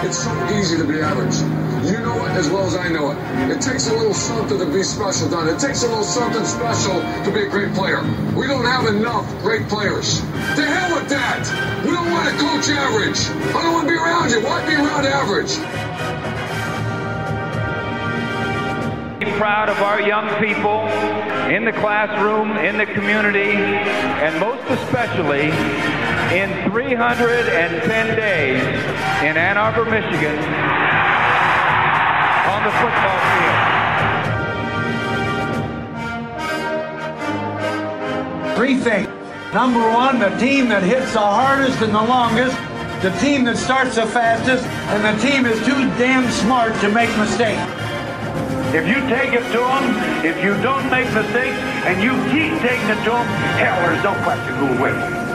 It's so easy to be average. You know it as well as I know it. It takes a little something to be special, Don. It takes a little something special to be a great player. We don't have enough great players. To hell with that! We don't want to coach average. I don't want to be around you. Why be around average? Be proud of our young people in the classroom, in the community, and most especially in 310 days in Ann Arbor, Michigan, on the football field. Three things. Number one, the team that hits the hardest and the longest, the team that starts the fastest, and the team is too damn smart to make mistakes. If you take it to them, if you don't make mistakes, and you keep taking it to them, hell, there's no question who'll win.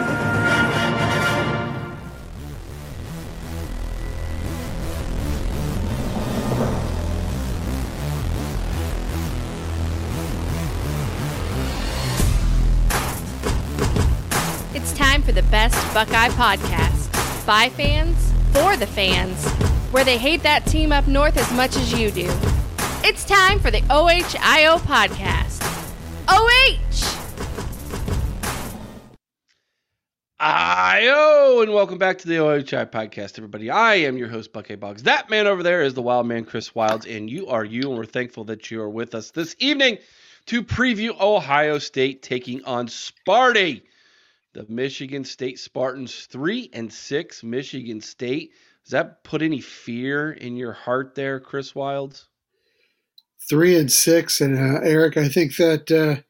Best Buckeye podcast. By fans, for the fans, where they hate that team up north as much as you do. It's time for the OHIO podcast. OH! IO, and welcome back to the OHIO podcast, everybody. I am your host, Buckeye Boggs. That man over there is the wild man, Chris Wilds, and you are you, and we're thankful that you are with us this evening to preview Ohio State taking on Sparty. The Michigan State Spartans, three and six. Michigan State. Does that put any fear in your heart there, Chris Wilds? Three and six, and uh, Eric, I think that uh,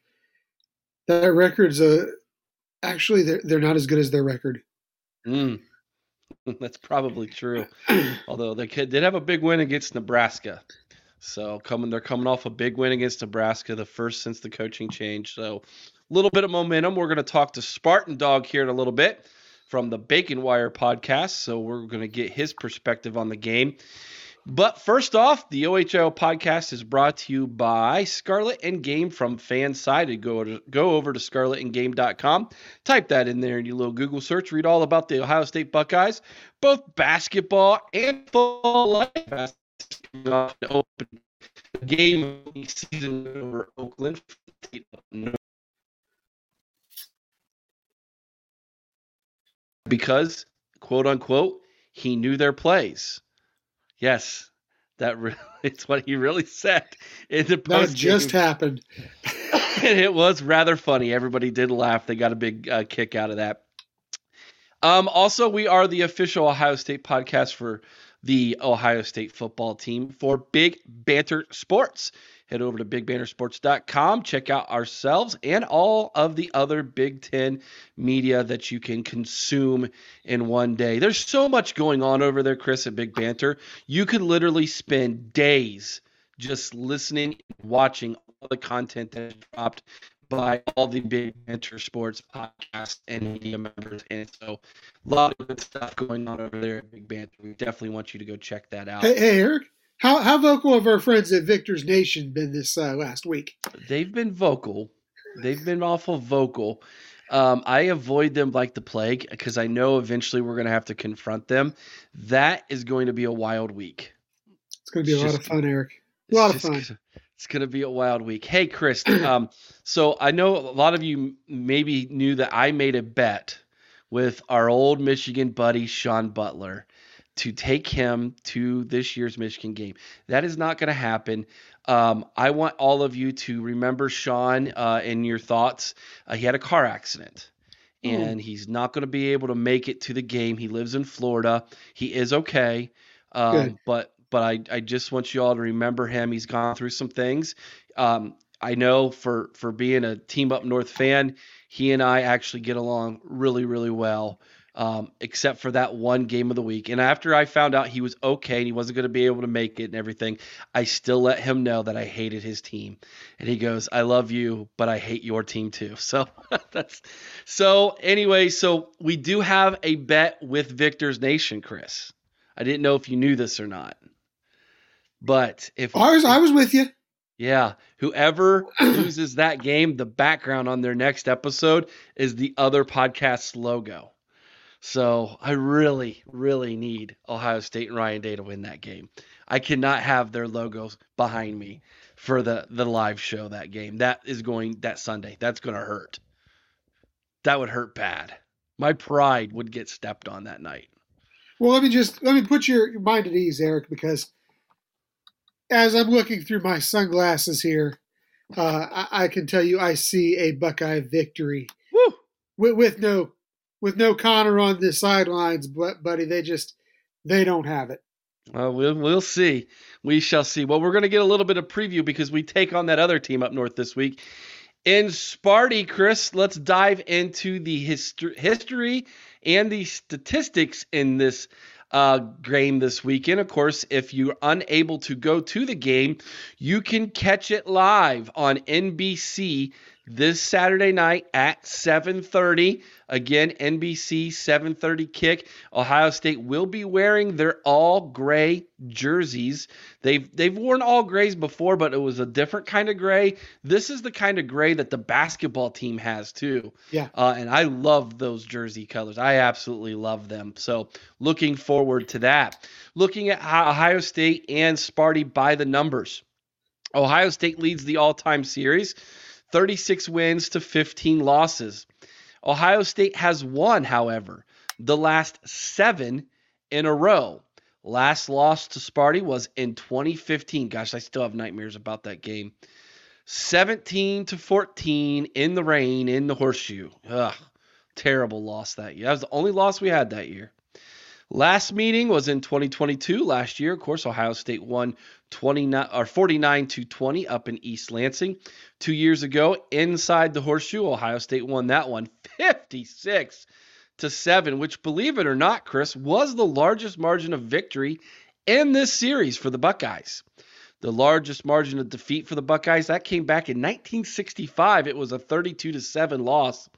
that record's a actually they're they're not as good as their record. Mm. That's probably true. Although they could, did have a big win against Nebraska. So coming they're coming off a big win against Nebraska, the first since the coaching change. So little bit of momentum. We're going to talk to Spartan Dog here in a little bit from the Bacon Wire podcast. So we're going to get his perspective on the game. But first off, the OHIO podcast is brought to you by Scarlet and Game from Fansided. Go to, go over to scarletandgame.com. Type that in there in your little Google search. Read all about the Ohio State Buckeyes, both basketball and football. Open game season over Oakland. Because, quote unquote, he knew their plays. Yes, that really, it's what he really said in the post. That just happened. it was rather funny. Everybody did laugh. They got a big uh, kick out of that. Um, also, we are the official Ohio State podcast for the Ohio State football team for Big Banter Sports. Head over to bigbantersports.com, check out ourselves and all of the other Big Ten media that you can consume in one day. There's so much going on over there, Chris, at Big Banter. You could literally spend days just listening watching all the content that is dropped by all the Big Banter Sports podcast and media members. And so a lot of good stuff going on over there at Big Banter. We definitely want you to go check that out. Hey, hey Eric. How how vocal have our friends at Victor's Nation been this uh, last week? They've been vocal. They've been awful vocal. Um, I avoid them like the plague because I know eventually we're going to have to confront them. That is going to be a wild week. It's going to be it's a just, lot of fun, Eric. A lot of fun. Gonna, it's going to be a wild week. Hey, Chris. um, so I know a lot of you maybe knew that I made a bet with our old Michigan buddy Sean Butler to take him to this year's Michigan game. That is not going to happen. Um, I want all of you to remember Sean uh, in your thoughts. Uh, he had a car accident. And Ooh. he's not going to be able to make it to the game. He lives in Florida. He is okay, um, but but I, I just want you all to remember him. He's gone through some things. Um, I know for for being a team up north fan, he and I actually get along really, really well um, except for that one game of the week. And after I found out he was okay and he wasn't going to be able to make it and everything, I still let him know that I hated his team. And he goes, "I love you, but I hate your team too." So that's so. Anyway, so we do have a bet with Victor's Nation, Chris. I didn't know if you knew this or not, but if I was, I was with you. Yeah, whoever loses that game, the background on their next episode is the other podcast's logo. So I really, really need Ohio State and Ryan Day to win that game. I cannot have their logos behind me for the the live show that game. That is going that Sunday. That's going to hurt. That would hurt bad. My pride would get stepped on that night. Well, let me just let me put your mind at ease, Eric, because as I'm looking through my sunglasses here, uh, I, I, can tell you I see a Buckeye victory Woo! With, with no with no Connor on the sidelines, but buddy, they just they don't have it. Well, we'll we'll see. We shall see. Well, we're going to get a little bit of preview because we take on that other team up north this week. In Sparty, Chris, let's dive into the history, history and the statistics in this uh, game this weekend. Of course, if you're unable to go to the game, you can catch it live on NBC this Saturday night at 7:30. Again, NBC 7:30 kick. Ohio State will be wearing their all gray jerseys. They've they've worn all grays before, but it was a different kind of gray. This is the kind of gray that the basketball team has too. Yeah. Uh, and I love those jersey colors. I absolutely love them. So looking forward to that. Looking at Ohio State and Sparty by the numbers. Ohio State leads the all-time series. 36 wins to 15 losses. Ohio State has won, however, the last seven in a row. Last loss to Sparty was in 2015. Gosh, I still have nightmares about that game. 17 to 14 in the rain in the horseshoe. Ugh, terrible loss that year. That was the only loss we had that year. Last meeting was in 2022. Last year, of course, Ohio State won 29 or 49 to 20 up in East Lansing. Two years ago, inside the horseshoe, Ohio State won that one 56 to 7, which, believe it or not, Chris, was the largest margin of victory in this series for the Buckeyes. The largest margin of defeat for the Buckeyes that came back in 1965. It was a 32 to 7 loss.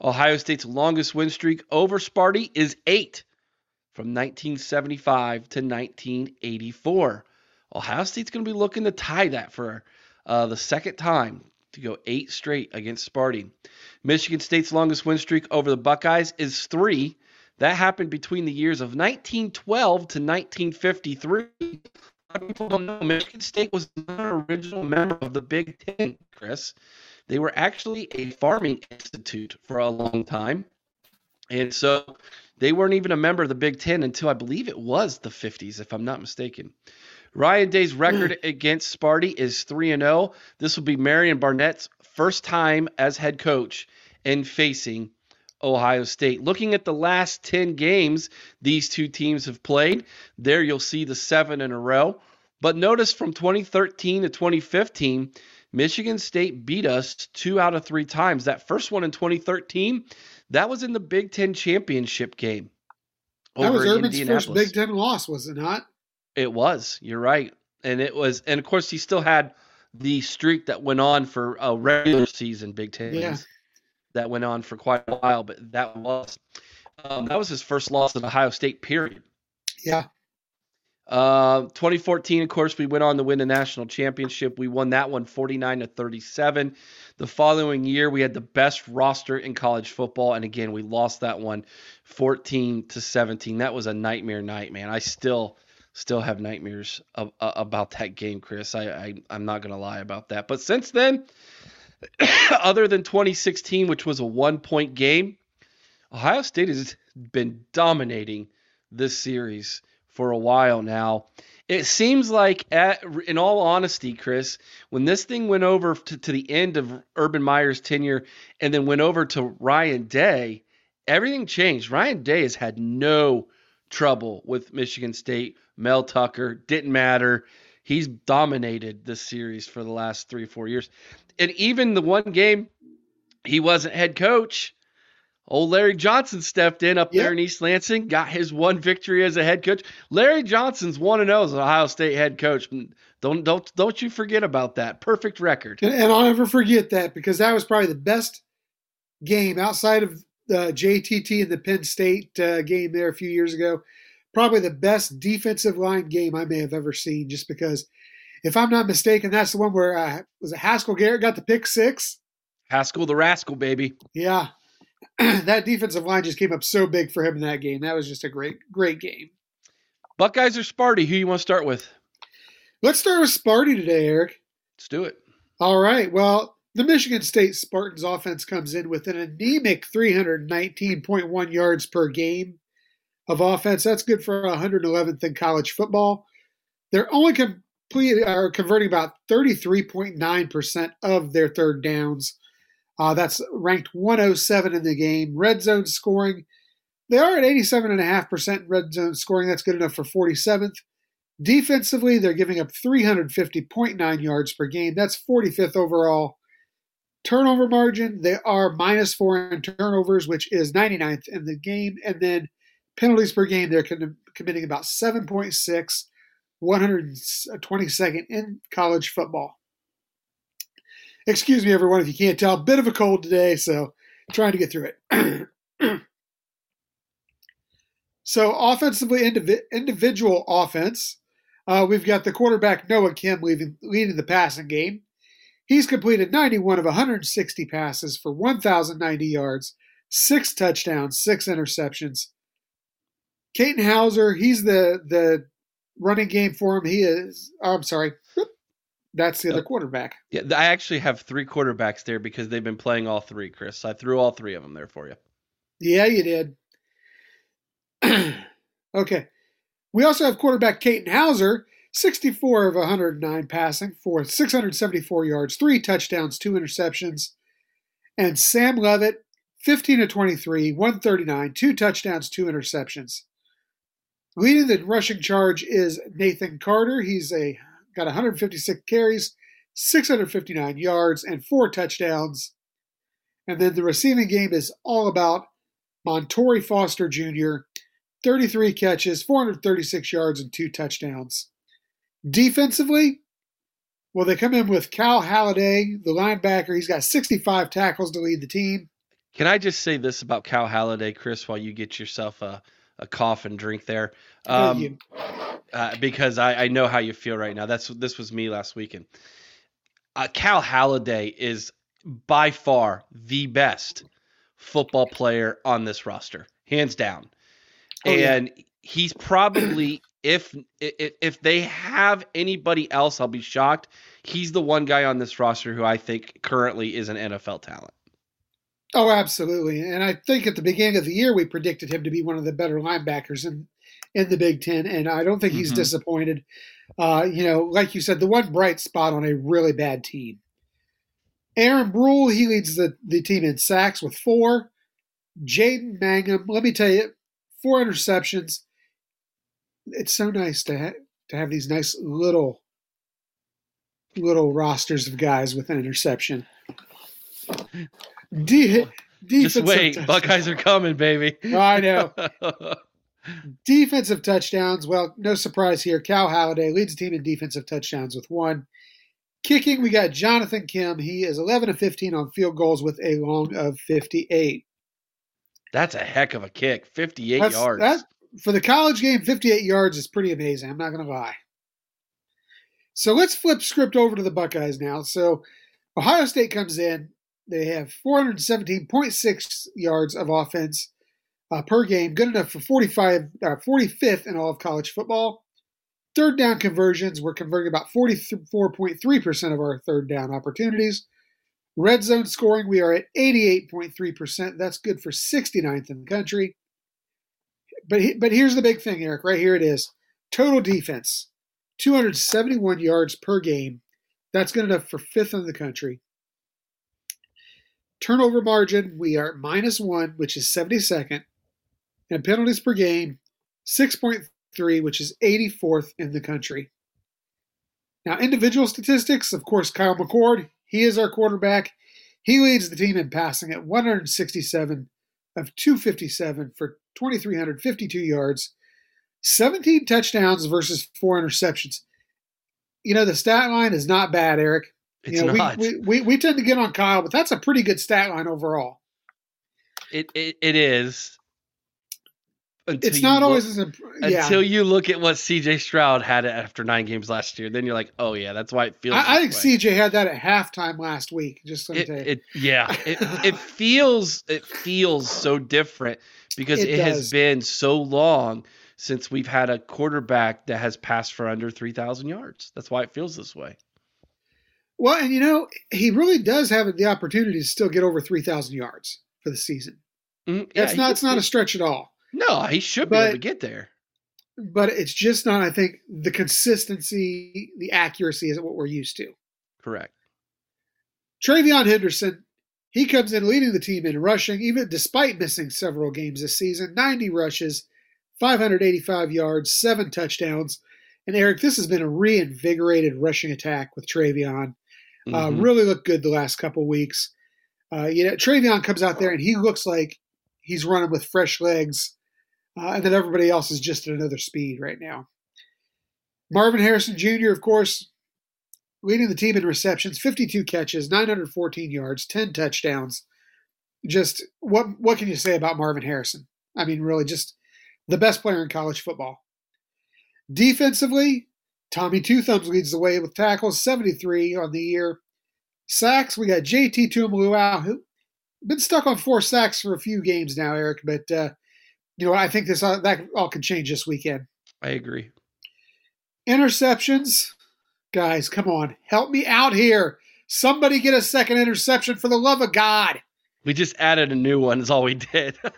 Ohio State's longest win streak over Sparty is 8 from 1975 to 1984. Ohio State's going to be looking to tie that for uh, the second time to go eight straight against Sparty. Michigan State's longest win streak over the Buckeyes is three. That happened between the years of 1912 to 1953. people don't know Michigan State was not an original member of the Big Ten, Chris. They were actually a farming institute for a long time. And so they weren't even a member of the Big Ten until I believe it was the 50s, if I'm not mistaken. Ryan Day's record hmm. against Sparty is 3 and 0. This will be Harlon Barnett's first time as head coach in facing Ohio State. Looking at the last 10 games these two teams have played, there you'll see the seven in a row. But notice from 2013 to 2015, Michigan State beat us two out of three times. That first one in 2013, that was in the Big Ten championship game. That was Urban's first Big Ten loss, was it not? It was. You're right, and it was, and of course he still had the streak that went on for a regular season Big Ten. Yeah. That went on for quite a while, but that was um, that was his first loss at Ohio State. Period. Yeah. Uh, 2014, of course, we went on to win the national championship. We won that one 49 to 37. The following year, we had the best roster in college football, and again, we lost that one 14 to 17. That was a nightmare night, man. I still still have nightmares of, uh, about that game, Chris. I, I I'm not gonna lie about that. But since then, other than 2016, which was a one point game, Ohio State has been dominating this series for a while now. It seems like, at, in all honesty, Chris, when this thing went over to, to the end of Urban Meyer's tenure and then went over to Ryan Day, everything changed. Ryan Day has had no trouble with Michigan State. Mel Tucker didn't matter. He's dominated this series for the last three, four years. And even the one game he wasn't head coach. Old Larry Johnson stepped in up Yep. there in East Lansing, got his one victory as a head coach. Larry Johnson's one and zero as an Ohio State head coach. Don't don't don't you forget about that. Perfect record. And, and I'll never forget that because that was probably the best game outside of the JTT and the Penn State uh, game there a few years ago. Probably the best defensive line game I may have ever seen. Just because, if I'm not mistaken, that's the one where uh, was it Haskell Garrett got the pick six. Haskell the rascal, baby. Yeah, that defensive line just came up so big for him in that game. That was just a great, great game. Buckeyes or Sparty? Who you want to start with? Let's start with Sparty today, Eric. Let's do it. All right. Well, the Michigan State Spartans offense comes in with an anemic 319.1 yards per game of offense. That's good for 111th in college football. They're only complete are converting about 33.9% of their third downs. Uh, that's ranked 107 in the game. Red zone scoring, they are at 87.5% red zone scoring. That's good enough for 47th. Defensively, they're giving up 350.9 yards per game. That's 45th overall. Turnover margin, they are minus four in turnovers, which is 99th in the game. And then penalties per game, they're committing about 7.6, 122nd in college football. Excuse me, everyone, if you can't tell, bit of a cold today, so trying to get through it. so, offensively, indivi- individual offense, uh, we've got the quarterback Noah Kim leading, leading the passing game. He's completed 91 of 160 passes for 1,090 yards, six touchdowns, six interceptions. Katin Houser, he's the the running game for him. He is. oh, I'm sorry, that's the other quarterback. Yeah, I actually have three quarterbacks there because they've been playing all three, Chris. I threw all three of them there for you. Yeah, you did. okay. We also have quarterback Katin Houser, 64 of 109 passing for 674 yards, three touchdowns, two interceptions. And Sam Leavitt, 15 of 23, 139, two touchdowns, two interceptions. Leading the rushing charge is Nathan Carter. He's a got 156 carries, 659 yards, and four touchdowns. And then the receiving game is all about Montorie Foster Jr., 33 catches, 436 yards, and two touchdowns. Defensively, well, they come in with Cal Haladay, the linebacker. He's got 65 tackles to lead the team. Can I just say this about Cal Haladay, Chris, while you get yourself a, a cough and drink there? Um, uh, because I, I know how you feel right now. That's this was me last weekend. Uh, Cal Haladay is by far the best football player on this roster, hands down. Oh, yeah. and he's probably if, if if they have anybody else, I'll be shocked. He's the one guy on this roster who I think currently is an NFL talent. Oh, absolutely. And I think at the beginning of the year, we predicted him to be one of the better linebackers in, in the Big Ten. And I don't think he's Mhm. disappointed. Uh, you know, like you said, the one bright spot on a really bad team. Aaron Brule, he leads the, the team in sacks with four. Jaden Mangham, let me tell you, four interceptions. It's so nice to ha- to have these nice little little rosters of guys with an interception. De- Just wait, touchdowns. Buckeyes are coming, baby. Oh, I know. Defensive touchdowns. Well, no surprise here. Cal Haladay leads the team in defensive touchdowns with one. Kicking, we got Jonathan Kim. He is 11 of 15 on field goals with a long of 58. That's a heck of a kick, fifty-eight That's- yards. that- for the college game, 58 yards is pretty amazing. I'm not going to lie. So let's flip script over to the Buckeyes now. So Ohio State comes in. They have 417.6 yards of offense uh, per game, good enough for 45, uh, 45th in all of college football. Third down conversions, we're converting about 44.3% of our third down opportunities. Red zone scoring, we are at 88.3%. That's good for 69th in the country. But but here's the big thing, Eric. Right here it is. Total defense, 271 yards per game. That's good enough for fifth in the country. Turnover margin, we are minus one, which is 72nd. And penalties per game, 6.3, which is 84th in the country. Now, individual statistics, of course, Kyle McCord, he is our quarterback. He leads the team in passing at 167 of 257 for 2,352 yards, 17 touchdowns versus four interceptions. You know, the stat line is not bad, Eric. It's you know, not. We, we, we, tend to get on Kyle, but that's a pretty good stat line overall. It it, it is. Until It's not look- always as imp- yeah. until you look at what CJ Stroud had after nine games last year. Then you're like, oh yeah, that's why it feels. I, I think way. CJ had that at halftime last week. Just It, it yeah, it, it feels it feels so different because It it, has been so long since we've had a quarterback that has passed for under three thousand yards. That's why it feels this way. Well, and you know, he really does have the opportunity to still get over 3,000 yards for the season. Mm, yeah, That's not, it's not a stretch at all. no. He should be able to get there. But it's just not, I think, the consistency, the accuracy isn't what we're used to. Correct. TreVeyon Henderson, he comes in leading the team in rushing, even despite missing several games this season 90 rushes, 585 yards, seven touchdowns. And Eric, this has been a reinvigorated rushing attack with TreVeyon. Uh, Mhm. really looked good the last couple weeks. Uh, you know, TreVeyon comes out there and he looks like he's running with fresh legs, uh, and then everybody else is just at another speed right now. Marvin Harrison Jr., of course, leading the team in receptions, 52 catches, 914 yards, 10 touchdowns. Just what what can you say about Marvin Harrison? I mean, really, just the best player in college football. Defensively, Tommy Two Thumbs leads the way with tackles, 73 on the year. Sacks, we got JT Tuimoloau, who been stuck on four sacks for a few games now, Eric. But uh, you know. I think this all, that all can change this weekend. I agree. Interceptions, guys, come on, help me out here. Somebody get a second interception for the love of God. We just added a new one. Is all we did.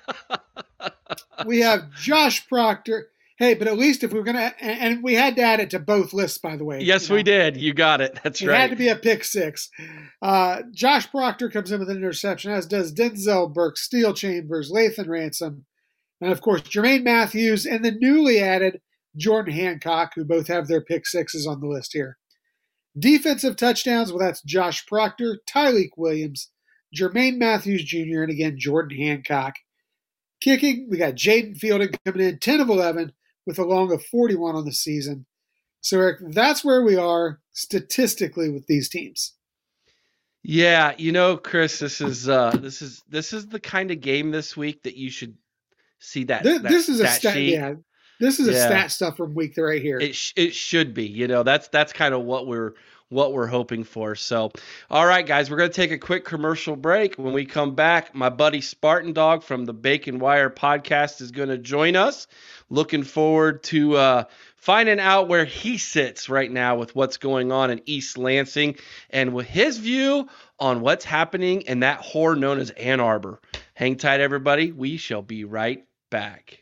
We have Josh Proctor. Hey, but at least if we we're gonna, and and we had to add it to both lists, by the way. yes, you we did. You got it. That's It right. had to be a pick six. Uh, Josh Proctor comes in with an interception, as does Denzel Burke, Steele Chambers, Lathan Ransom, and of course Jermaine Mathews and the newly added Jordan Hancock, who both have their pick sixes on the list here. Defensive touchdowns, well, that's Josh Proctor, Tyreek Williams, Jermaine Mathews Jr., and again Jordan Hancock. Kicking, we got Jayden Fielding coming in 10 of 11 with a long of 41 on the season. So, Eric, that's where we are statistically with these teams. Yeah, you know, Chris, this is uh this is this is the kind of game this week that you should see that. This, that this is a stat sheet. Yeah, this is a Yeah. stat stuff from week right here. It sh- it should be. You know, that's that's kind of what we're what we're hoping for. So, all right, guys, we're gonna take a quick commercial break. When we come back, my buddy Spartan Dog from the Bacon Wire podcast is gonna join us. Looking forward to uh, finding out where he sits right now with what's going on in East Lansing and with his view on what's happening in that whore known as Ann Arbor. Hang tight, everybody. We shall be right back.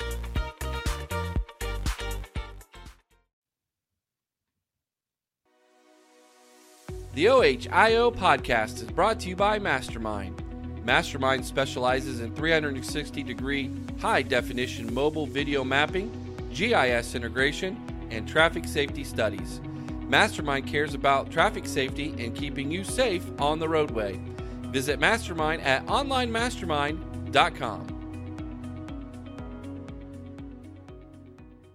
The OHIO podcast is brought to you by Mastermind. Mastermind specializes in 360 degree high definition mobile video mapping, GIS integration, and traffic safety studies. Mastermind cares about traffic safety and keeping you safe on the roadway. Visit Mastermind at onlinemastermind.com.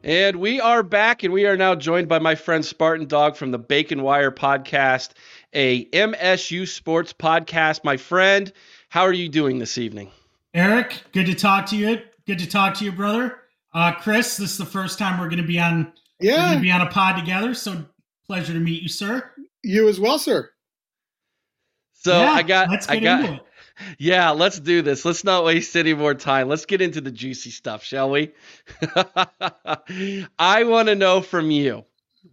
And we are back, and we are now joined by my friend Spartan Dog from the Bacon Wire podcast, a MSU sports podcast. My friend, How are you doing this evening? Eric, good to talk to you. Good to talk to you, brother. Uh, Chris, this is the first time we're going to be on. Yeah, be on a pod together. So pleasure to meet you, sir. You as well, sir. So yeah, I got, let's get I got, into it. Yeah, let's do this. Let's not waste any more time. Let's get into the juicy stuff, shall we? I want to know from you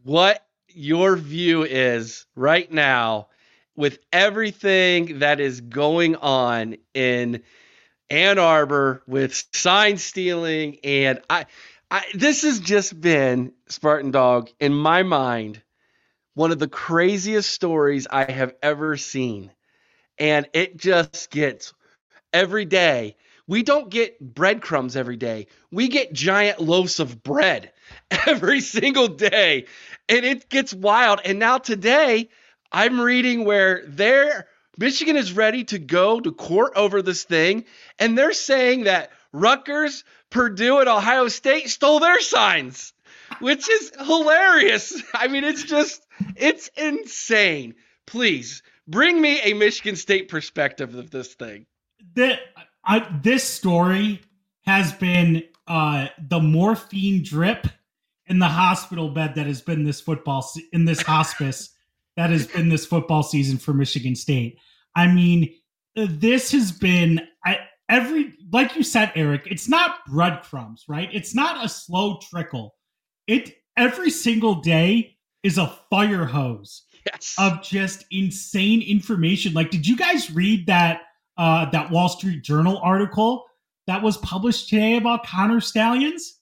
what your view is right now with everything that is going on in Ann Arbor with sign stealing and I I this has just been Spartan Dog in my mind one of the craziest stories I have ever seen. And it just gets every day. We don't get breadcrumbs every day. We get giant loaves of bread every single day. And it gets wild. And now today, I'm reading where they're Michigan is ready to go to court over this thing, and they're saying that Rutgers, Purdue, and Ohio State stole their signs, which is hilarious. I mean, it's just, it's insane. Please bring me a Michigan State perspective of this thing. The, I, this story has been uh, the morphine drip in the hospital bed that has been this football in this hospice that has been this football season for Michigan State. I mean, this has been I, every like you said, Eric. It's not breadcrumbs, right? It's not a slow trickle. It every single day is a fire hose yes. of just insane information. Like, did you guys read that uh, that Wall Street Journal article that was published today about Connor Stalions?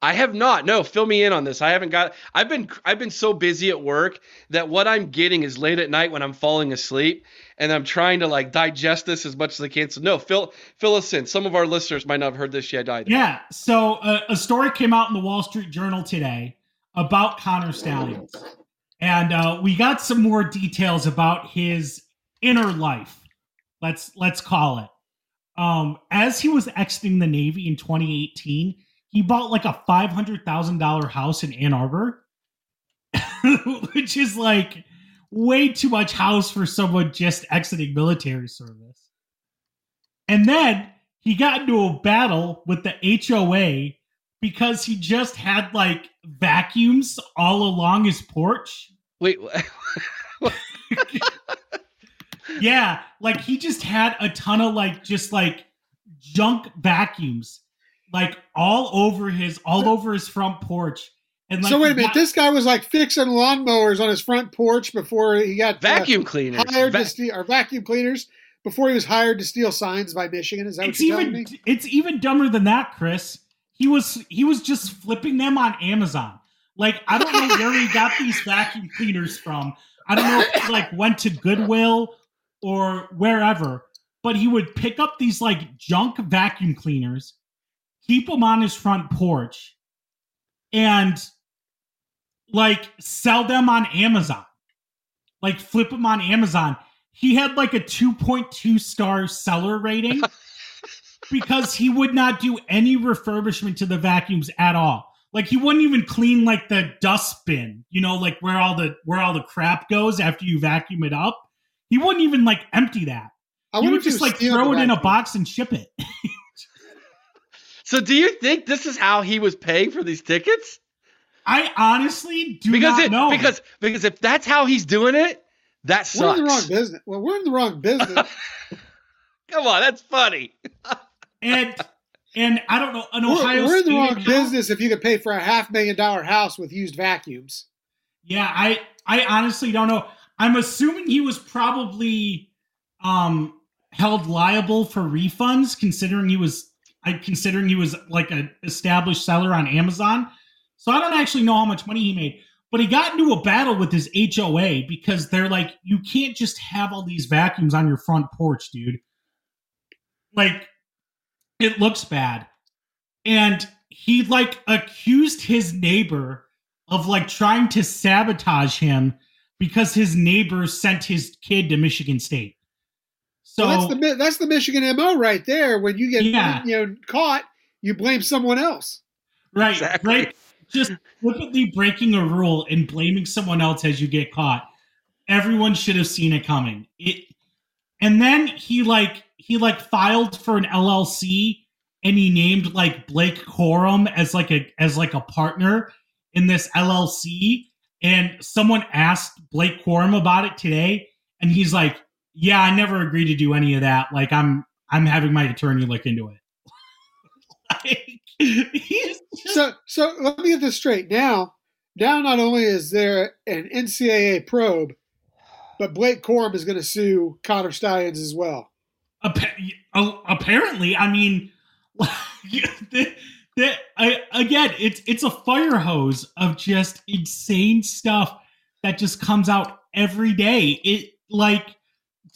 I have not. No, fill me in on this. I haven't got I've been I've been so busy at work that what I'm getting is late at night when I'm falling asleep and I'm trying to like digest this as much as I can. So no, fill fill us in. Some of our listeners might not have heard this yet either. Yeah. So uh, a story came out in the Wall Street Journal today about Connor Stalions. And uh, we got some more details about his inner life. Let's let's call it. Um, as he was exiting the Navy in 2018, he bought like a five hundred thousand dollar house in Ann Arbor, which is like way too much house for someone just exiting military service. And then he got into a battle with the HOA because he just had like vacuums all along his porch. Wait. yeah, like he just had a ton of like just like junk vacuums like all over his all over his front porch. And like, so wait a minute, got, this guy was like fixing lawnmowers on his front porch before he got uh, vacuum uh, cleaners hired Va- to steal or vacuum cleaners before he was hired to steal signs by Michigan. Is that it's what you're even, telling me? It's even dumber than that, Chris. He was he was just flipping them on Amazon. Like I don't know where he got these vacuum cleaners from. I don't know if he like went to Goodwill or wherever, but he would pick up these like junk vacuum cleaners keep them on his front porch, and like sell them on Amazon. Like flip them on Amazon. He had like a 2.2 star seller rating because he would not do any refurbishment to the vacuums at all. Like he wouldn't even clean like the dust bin, you know, like where all the where all the crap goes after you vacuum it up. He wouldn't even like empty that. I he would just like throw it in a box and ship it. So do you think this is how he was paying for these tickets? I honestly do because not it, know. Because because if that's how he's doing it, that sucks. We're in the wrong business. Well, we're in the wrong business. Come on, that's funny. and and I don't know. An Ohio we're, we're in the wrong business if you could pay for a half million dollar house with used vacuums. Yeah, I I honestly don't know. I'm assuming he was probably um held liable for refunds, considering he was I considering he was like an established seller on Amazon. So I don't actually know how much money he made, but he got into a battle with his HOA because they're like, you can't just have all these vacuums on your front porch, dude. Like, it looks bad. And he like accused his neighbor of like trying to sabotage him because his neighbor sent his kid to Michigan State. So well, that's the that's the Michigan mo right there. When you get yeah. you know caught, you blame someone else. Right, exactly. right. Just flippantly breaking a rule and blaming someone else as you get caught. Everyone should have seen it coming. It and then he like he like filed for an LLC and he named like Blake Corum as like a as like a partner in this LLC and someone asked Blake Corum about it today and he's like yeah I never agreed to do any of that. Like I'm I'm having my attorney look into it. Like, so so let me get this straight. Now now not only is there an NCAA probe but Blake Corum is going to sue Connor Stalions as well. Oh, apparently, I mean, the, the, I, again, it's it's a fire hose of just insane stuff that just comes out every day. It like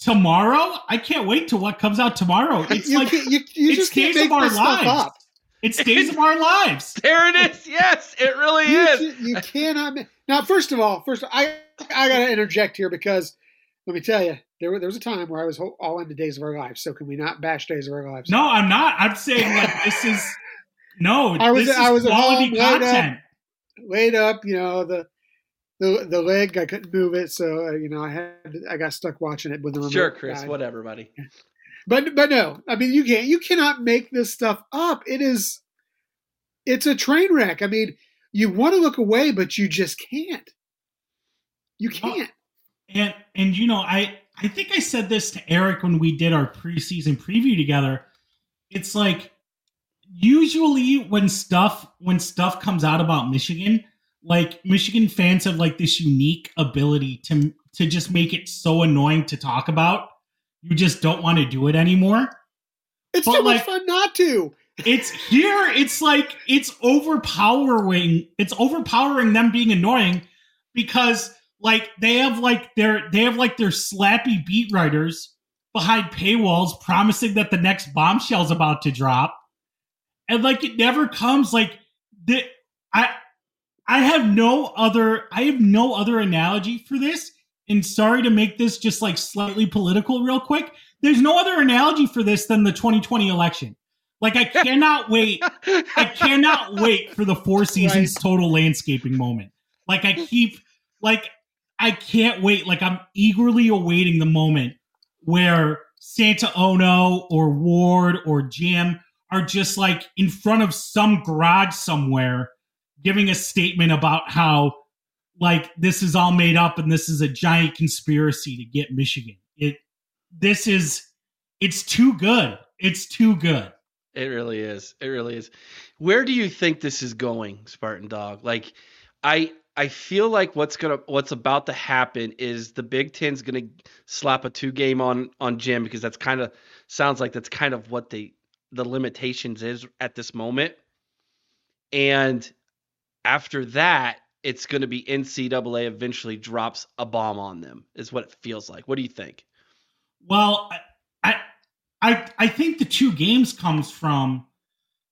tomorrow. I can't wait to what comes out tomorrow. It's you like you, you it's just can't days make of our this stuff lives. up. It's days of our lives. There it is. Yes, it really You, is. ca- you cannot. Now, first of all, first I I got to interject here because let me tell you, there, wa- there was a time where I was ho- all into Days of Our Lives. So can we not bash Days of Our Lives? No, I'm not. I'm saying like this is no. I was- this I was at quality home, laid up. content. laid up, you know the. The, the leg I couldn't move it, so uh, you know I had I got stuck watching it with the remote. Sure, Chris. died. Whatever, buddy. But but no, I mean you can't you cannot make this stuff up. It is it's a train wreck. I mean, you want to look away, but you just can't. You can't. And and you know, I I think I said this to Eric when we did our preseason preview together. It's like usually when stuff when stuff comes out about Michigan, like Michigan fans have like this unique ability to to just make it so annoying to talk about. You just don't want to do it anymore. It's But, too like- much fun not to. It's here. It's like it's overpowering. It's overpowering them being annoying because like they have like their they have like their slappy beat writers behind paywalls promising that the next bombshell's about to drop, and like it never comes. Like the I I have no other I have no other analogy for this. And sorry to make this just like slightly political real quick. There's no other analogy for this than the 2020 election. Like I cannot wait. I cannot wait for the Four Seasons total landscaping moment. Like I keep like I can't wait. Like I'm eagerly awaiting the moment where Santa Ono or Warde or Jim are just like in front of some garage somewhere giving a statement about how like this is all made up and this is a giant conspiracy to get Michigan. It this is it's too good. It's too good. It really is. It really is. Where do you think this is going, Spartan Dog? Like, I I feel like what's gonna what's about to happen is the Big Ten's gonna slap a two game on on Jim because that's kind of sounds like that's kind of what the the limitations is at this moment. And after that, it's gonna be NCAA eventually drops a bomb on them. Is what it feels like. What do you think? Well, I, I, I think the two games comes from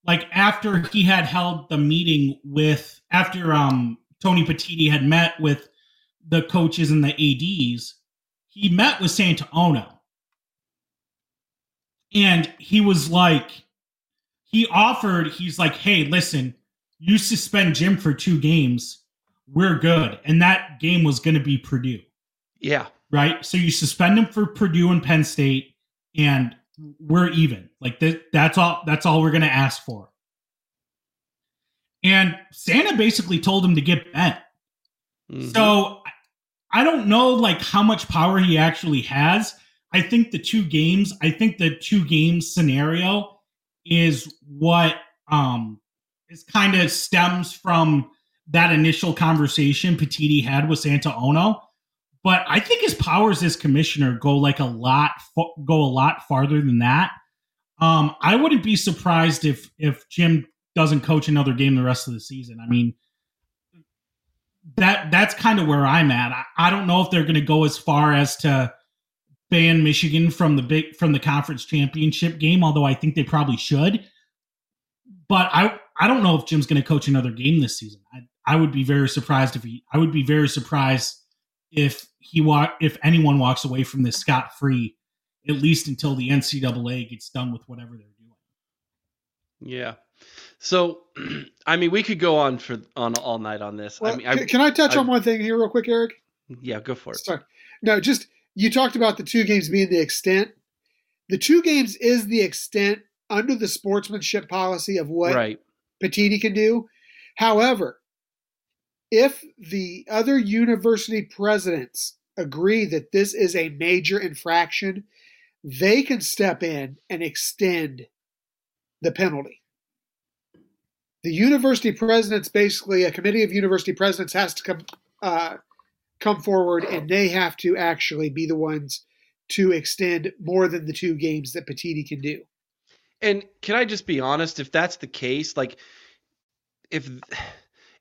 like after he had held the meeting with after um Tony Petitti had met with the coaches and the ads, he met with Santa Ono, and he was like, he offered, he's like, hey, listen, you suspend Jim for two games, we're good, and that game was going to be Purdue Yeah. right? So you suspend him for Purdue and Penn State, and we're even. Like that, that's all. That's all we're gonna ask for. And Santa basically told him to get bent. Mhm. So I- I don't know like how much power he actually has. I think the two games. I think the two games scenario is what um is kind of stems from that initial conversation Petitti had with Santa Ono but I think his powers as commissioner go like a lot go a lot farther than that. Um, I wouldn't be surprised if if Jim doesn't coach another game the rest of the season. I mean, that that's kind of where I'm at. I, I don't know if they're going to go as far as to ban Michigan from the big from the conference championship game, although I think they probably should. But I I don't know if Jim's going to coach another game this season. I I would be very surprised if he. I would be very surprised if he walk if anyone walks away from this scot free, at least until the NCAA gets done with whatever they're doing. Yeah. So, I mean, we could go on for on all night on this. Well, I mean, can, can I touch I- on one thing here real quick, Eric? yeah, go for it. Sorry. No, just you talked about the two games being the extent. The two games is the extent under the sportsmanship policy of what right. Petitti can do. However, if the other university presidents agree that this is a major infraction, they can step in and extend the penalty. The university presidents, basically, a committee of university presidents has to come uh, come forward, and they have to actually be the ones to extend more than the two games that Petitti can do. And can I just be honest? If that's the case, like if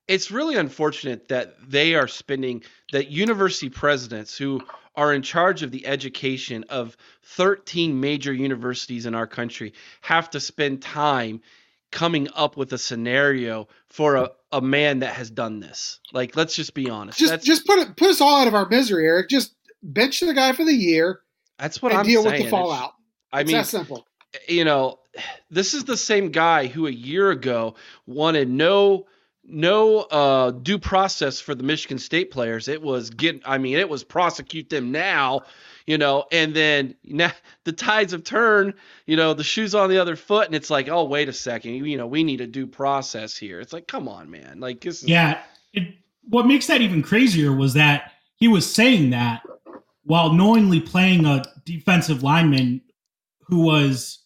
it's really unfortunate that they are spending that university presidents who are in charge of the education of 13 major universities in our country have to spend time coming up with a scenario for a, a man that has done this. Like, let's just be honest. Just that's, just put it put us all out of our misery, Eric. Just bench the guy for the year. That's what and I'm deal saying. with the fallout. I it's mean, that simple. You know, this is the same guy who a year ago wanted no no uh, due process for the Michigan State players. It was get. I mean, it was prosecute them now. You know, and then now the tides have turned. You know, the shoes on the other foot, and it's like, oh, wait a second. You know, we need a due process here. It's like, come on, man. Like, this is- Yeah. It, what makes that even crazier was that he was saying that while knowingly playing a defensive lineman who was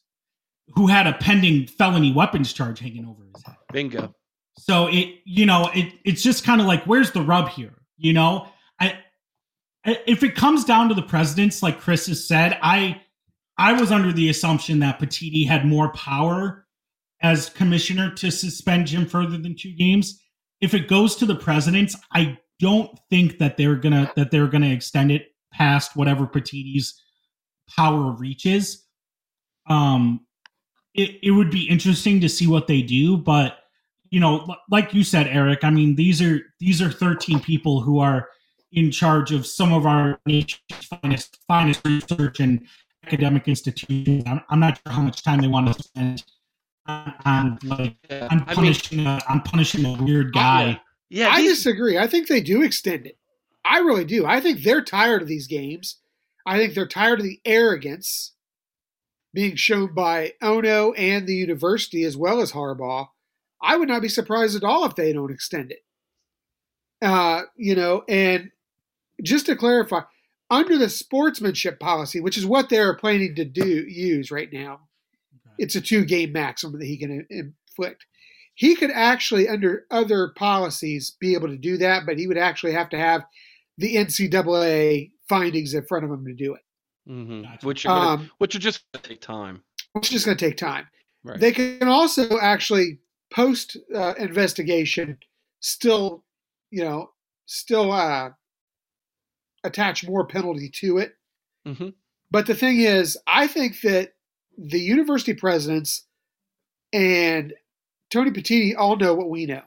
who had a pending felony weapons charge hanging over his head. bingo. So it, you know, it it's just kind of like, where's the rub here? You know, if it comes down to the presidents, like Chris has said, I I was under the assumption that Petitti had more power as commissioner to suspend Jim further than two games. If it goes to the presidents, I don't think that they're gonna that they're gonna extend it past whatever Petitti's power reaches. Um, it, it would be interesting to see what they do, but you know, like you said, Eric, I mean, these are these are 13 people who are in charge of some of our nation's finest finest research and academic institutions. I'm, I'm not sure how much time they want to spend on, on like Yeah. on I mean, punishing a, on punishing a weird guy. yeah, I these- disagree. I think they do extend it. I really do. I think they're tired of these games. I think they're tired of the arrogance being shown by Ono and the university as well as Harbaugh. I would not be surprised at all if they don't extend it. Uh, you know, and just to clarify, under the sportsmanship policy, which is what they're planning to do use right now, it's a two game maximum that he can inflict. He could actually, under other policies, be able to do that, but he would actually have to have the NCAA findings in front of him to do it, Mhm. Which are gonna, Um, which are just gonna take time. which is just going to take time. Right. They can also actually post uh, investigation still, you know, still uh, attach more penalty to it. hmm But the thing is, I think that the university presidents and Tony Petitti all know what we know.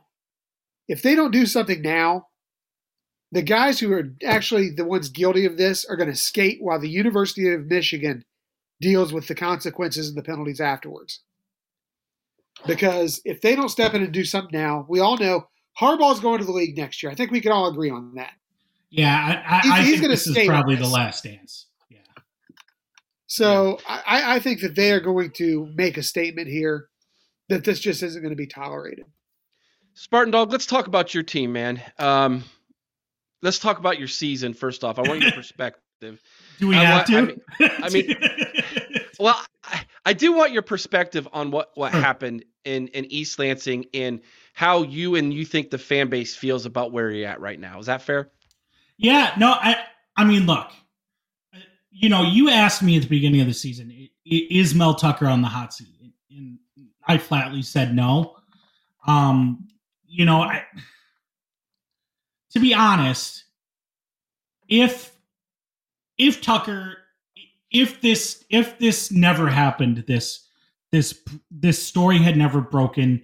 If they don't do something now, the guys who are actually the ones guilty of this are going to skate while the University of Michigan deals with the consequences and the penalties afterwards. Because if they don't step in and do something now, we all know Harbaugh's going to the league next year. I think we can all agree on that. Yeah, I, I, He's- I he's think gonna this is stay with probably the last dance. Yeah. So I, I think that they are going to make a statement here that this just isn't going to be tolerated. Spartan Dog, let's talk about your team, man. Um, let's talk about your season first off. I want your perspective. Do we I have want- to? I mean- Well, I, I do want your perspective on what what Sure. happened in in East Lansing and how you and you think the fan base feels about where you're at right now. Is that fair? Yeah, no, I I mean, look, you know, you asked me at the beginning of the season, is Mel Tucker on the hot seat? And I flatly said no. Um, you know, I to be honest, if if Tucker if this if this never happened, this this this story had never broken,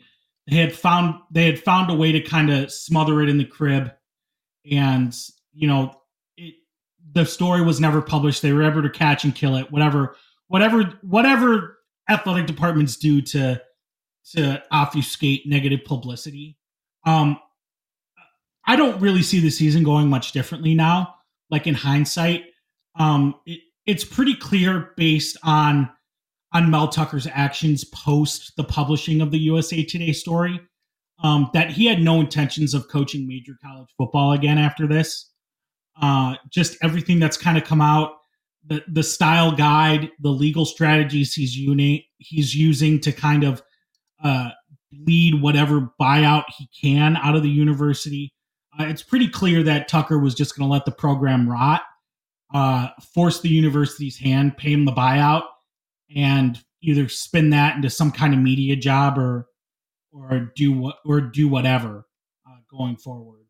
they had found they had found a way to kind of smother it in the crib and you know it, the story was never published. They were able to catch and kill it whatever whatever whatever athletic departments do to to obfuscate negative publicity. Um i don't really see the season going much differently now like in hindsight. Um, it, it's pretty clear based on on Mel Tucker's actions post the publishing of the USA Today story um, that he had no intentions of coaching major college football again after this. Uh, just everything that's kind of come out, the the style guide, the legal strategies he's using, he's using to kind of uh, lead whatever buyout he can out of the university. Uh, it's pretty clear that Tucker was just going to let the program rot, uh, force the university's hand, pay him the buyout, and either spin that into some kind of media job or or do what or do whatever uh, going forward.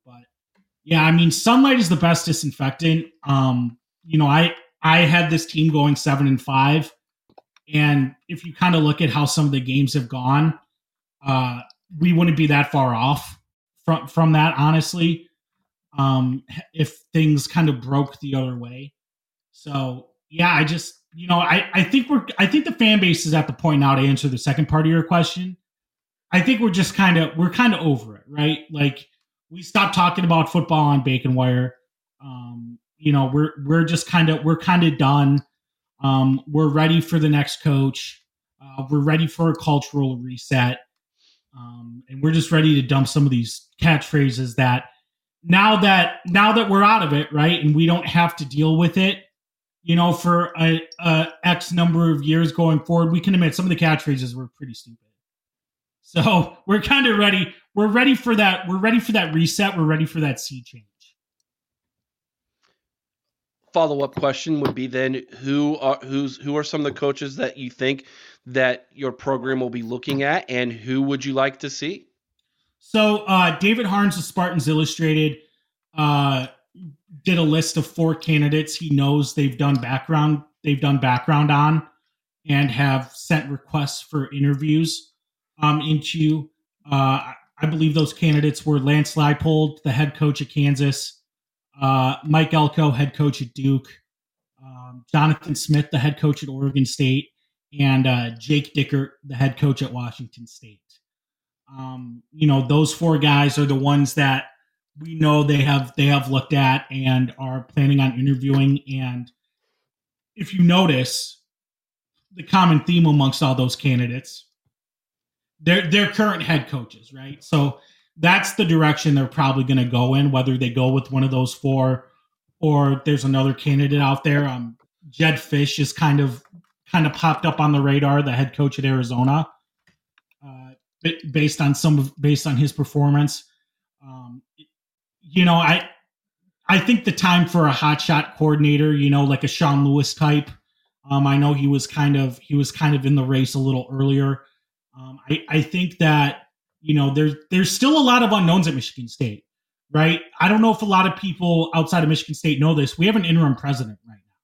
Yeah, I mean, sunlight is the best disinfectant. Um, you know, I I had this team going seven and five, and if you kind of look at how some of the games have gone, uh, we wouldn't be that far off from from that, honestly. Um, if things kind of broke the other way, so yeah, I just you know I I think we're I think the fan base is at the point now to answer the second part of your question I think we're just kind of we're kind of over it, right? Like we stopped talking about football on Bacon Wire. Um, you know, we're we're just kind of we're kind of done. Um, we're ready for the next coach. Uh, we're ready for a cultural reset, um, and we're just ready to dump some of these catchphrases that now that now that we're out of it, right, and we don't have to deal with it. You know, for a, a X number of years going forward, we can admit some of the catchphrases were pretty stupid. So we're kind of ready. We're ready for that. We're ready for that reset. We're ready for that sea change. Follow up question would be then who are who's who are some of the coaches that you think that your program will be looking at, and who would you like to see? So uh, David Harns of Spartans Illustrated uh, did a list of four candidates he knows they've done background they've done background on and have sent requests for interviews um, into. Uh, I believe those candidates were Lance Leipold, the head coach at Kansas, uh, Mike Elko, head coach at Duke, um, Jonathan Smith, the head coach at Oregon State, and uh, Jake Dickert, the head coach at Washington State. Um, you know, those four guys are the ones that we know they have they have looked at and are planning on interviewing. And if you notice, the common theme amongst all those candidates they're they're current head coaches, right? So that's the direction they're probably going to go in. Whether they go with one of those four, or there's another candidate out there. Um, Jedd Fisch is kind of kind of popped up on the radar, the head coach at Arizona, uh, based on some of based on his performance. Um, you know, I I think the time for a hotshot coordinator, you know, like a Sean Lewis type. Um, I know he was kind of he was kind of in the race a little earlier. Um, I, I think that you know there's there's still a lot of unknowns at Michigan State, right? I don't know if a lot of people outside of Michigan State know this. We have an interim president right now.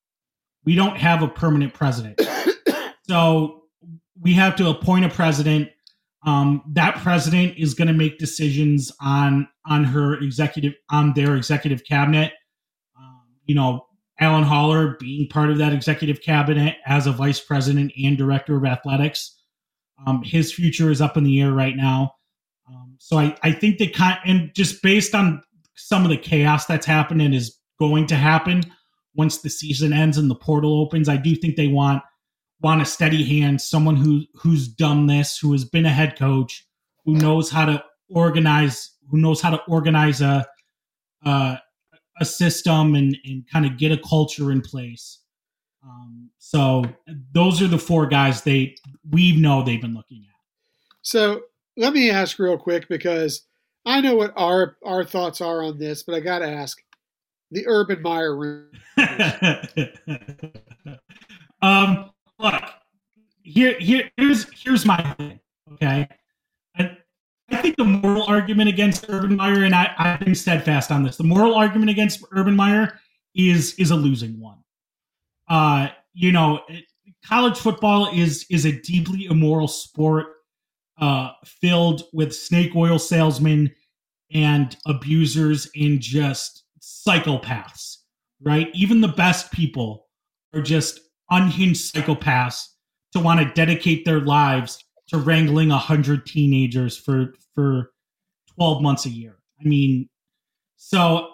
We don't have a permanent president, so we have to appoint a president. Um, that president is going to make decisions on on her executive on their executive cabinet. Um, you know, Alan Haller being part of that executive cabinet as a vice president and director of athletics um, his future is up in the air right now. Um, so I, I think they kind and just based on some of the chaos that's happening is going to happen once the season ends and the portal opens. I do think they want want a steady hand, someone who who's done this, who has been a head coach, who knows how to organize, who knows how to organize a uh, a system and and kind of get a culture in place. Um, so those are the four guys they we know they've been looking at. So let me ask real quick because I know what our our thoughts are on this, but I got to ask the Urban Meyer room. um, look, here here here's here's my thing. Okay, I, I think the moral argument against Urban Meyer, and I I've been steadfast on this. The moral argument against Urban Meyer is is a losing one uh, you know, college football is is a deeply immoral sport uh, filled with snake oil salesmen and abusers and just psychopaths, right? Even the best people are just unhinged psychopaths to want to dedicate their lives to wrangling a hundred teenagers for for 12 months a year. I mean, so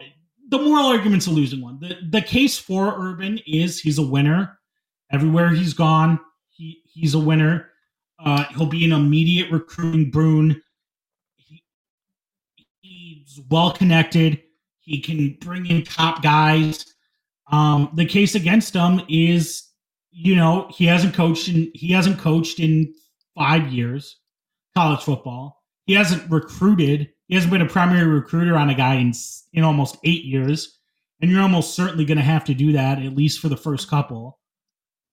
the moral argument's a losing one. The the case for Urban is he's a winner. Everywhere he's gone, he he's a winner. Uh, he'll be an immediate recruiting boon. He, he's well connected. He can bring in top guys. Um, the case against him is, you know, he hasn't coached in he hasn't coached in five years, college football. He hasn't recruited. He hasn't been a primary recruiter on a guy in in almost eight years, and you're almost certainly going to have to do that at least for the first couple.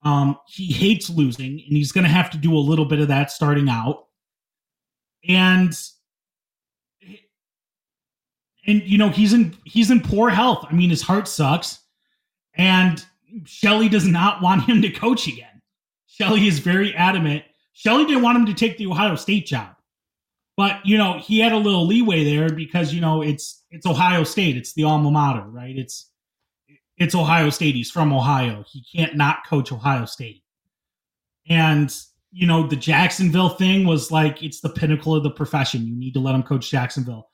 Um, he hates losing, and he's going to have to do a little bit of that starting out. And and you know he's in he's in poor health. I mean, his heart sucks, and Shelley does not want him to coach again. Shelley is very adamant. Shelley didn't want him to take the Ohio State job, but you know he had a little leeway there because you know it's it's Ohio State, it's the alma mater, right? It's it's Ohio State. He's from Ohio. He can't not coach Ohio State. And you know the Jacksonville thing was like it's the pinnacle of the profession. You need to let him coach Jacksonville.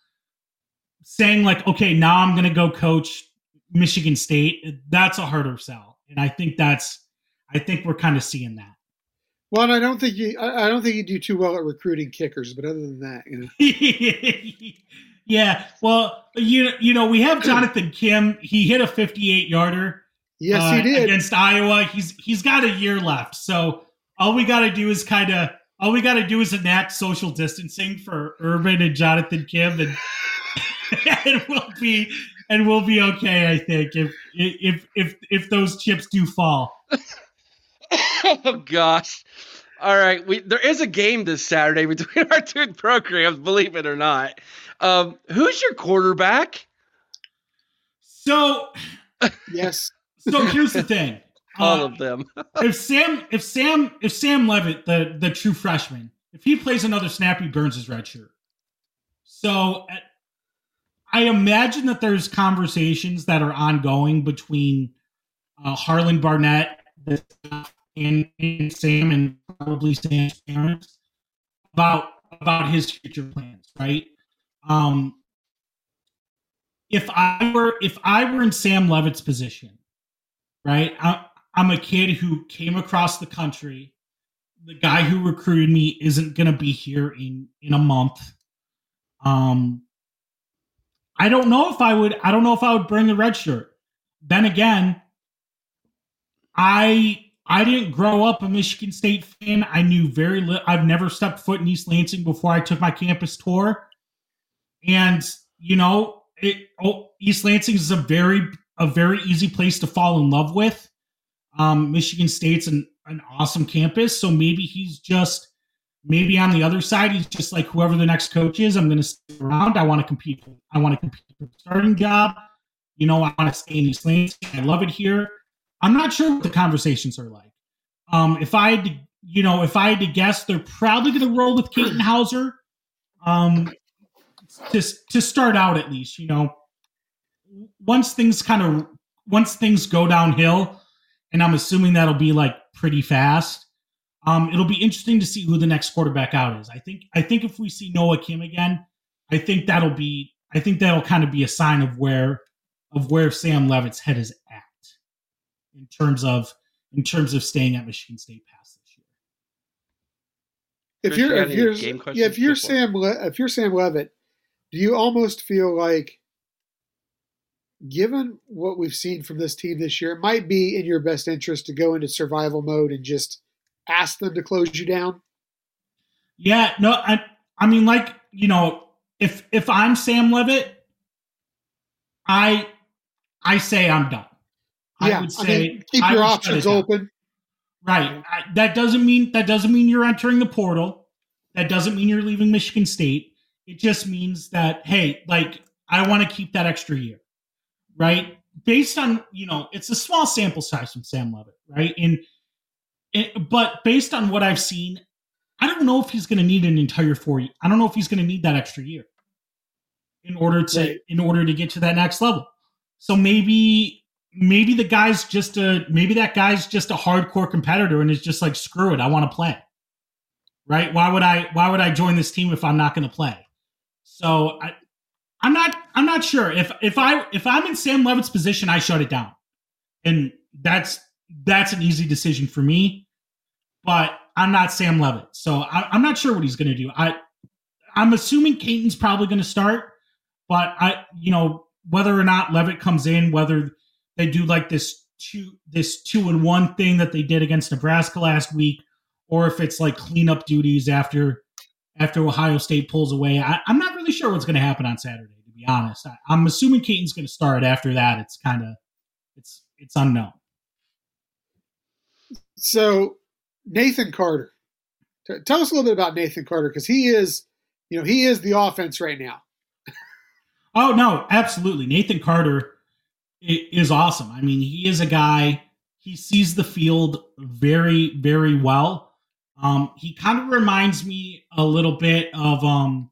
Saying like, okay, now I'm going to go coach Michigan State. That's a harder sell, and I think that's I think we're kind of seeing that. Well, I don't think you I don't think you do too well at recruiting kickers, but other than that, you know. Yeah, well, you you know we have Jonathan Kim. He hit a 58 yarder. Yes, uh, he did against Iowa. He's he's got a year left, so all we got to do is kind of all we got to do is enact social distancing for Urban and Jonathan Kim, and, and we'll be and we'll be okay. I think if if if if those chips do fall. oh gosh. All right, we there is a game this Saturday between our two programs, believe it or not. Um, who's your quarterback? So, yes. So here's the thing. All uh, of them. if Sam, if Sam, if Sam Leavitt, the the true freshman, if he plays another snap, he burns his red shirt. So, I imagine that there's conversations that are ongoing between uh, Harlon Barnett and, and Sam and probably Sam's parents about about his future plans, right? Um, if I were if I were in Sam Leavitt's position, right? I, I'm a kid who came across the country. The guy who recruited me isn't going to be here in in a month. Um, I don't know if I would. I don't know if I would bring a red shirt. Then again, I I didn't grow up a Michigan State fan. I knew very little. I've never stepped foot in East Lansing before I took my campus tour. And you know, it, oh, East Lansing is a very a very easy place to fall in love with. Um, Michigan State's an, an awesome campus, so maybe he's just maybe on the other side he's just like whoever the next coach is. I'm going to stick around. I want to compete. I want to compete for the starting job. You know, I want to stay in East Lansing. I love it here. I'm not sure what the conversations are like. Um, if I had to, you know, if I had to guess, they're probably going to roll with Katin Houser. Um, to to start out at least, you know, once things kind of once things go downhill, and I'm assuming that'll be like pretty fast. Um, it'll be interesting to see who the next quarterback out is. I think I think if we see Noah Kim again, I think that'll be I think that'll kind of be a sign of where of where Sam Leavitt's head is at in terms of in terms of staying at Michigan State past this year. If you're if you're yeah, if you're Sam Le- if you're Sam Leavitt, do you almost feel like, given what we've seen from this team this year, it might be in your best interest to go into survival mode and just ask them to close you down? Yeah, no, I, I mean, like you know, if if I'm Sam Leavitt, I I say I'm done. Yeah, I would say I mean, keep your options open. Right. I, that doesn't mean that doesn't mean you're entering the portal. That doesn't mean you're leaving Michigan State. It just means that, hey, like, I want to keep that extra year, right? Based on, you know, it's a small sample size from Sam Leavitt, right? And, it, but based on what I've seen, I don't know if he's going to need an entire four. Year. I don't know if he's going to need that extra year in order to right. in order to get to that next level. So maybe maybe the guy's just a maybe that guy's just a hardcore competitor and is just like screw it, I want to play. Right? Why would I why would I join this team if I'm not going to play? So I I'm not. I'm not sure if if I if I'm in Sam Leavitt's position, I shut it down, and that's that's an easy decision for me. But I'm not Sam Leavitt, so I, I'm not sure what he's going to do. I I'm assuming Katin's probably going to start, but I you know whether or not Levitt comes in, whether they do like this two this two and one thing that they did against Nebraska last week, or if it's like cleanup duties after after Ohio State pulls away. I, am not really sure what's going to happen on Saturday, to be honest. I, am assuming Katin's going to start. After that, it's kind of it's it's unknown. So Nathan Carter, T- tell us a little bit about Nathan Carter because he is, you know, he is the offense right now. oh no, absolutely. Nathan Carter is awesome. I mean, he is a guy. He sees the field very, very well. Um, he kind of reminds me a little bit of um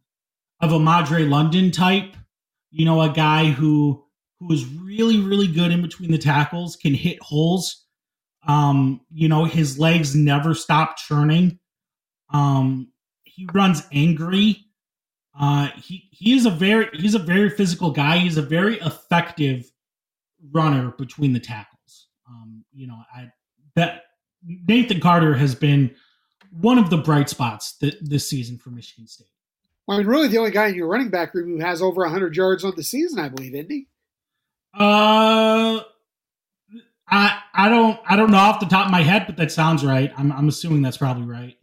of a Madre London type. You know, a guy who who is really, really good in between the tackles, can hit holes. Um, you know, his legs never stop churning. Um, he runs angry. Uh, he he is a very he's a very physical guy. He's a very effective runner between the tackles. Um, you know, I that Nathan Carter has been one of the bright spots th- this season for Michigan State. Well, I mean, really, the only guy in your running back room who has over 100 yards on the season, I believe, isn't he? Uh, I I don't I don't know off the top of my head, but that sounds right. I'm I'm assuming that's probably right.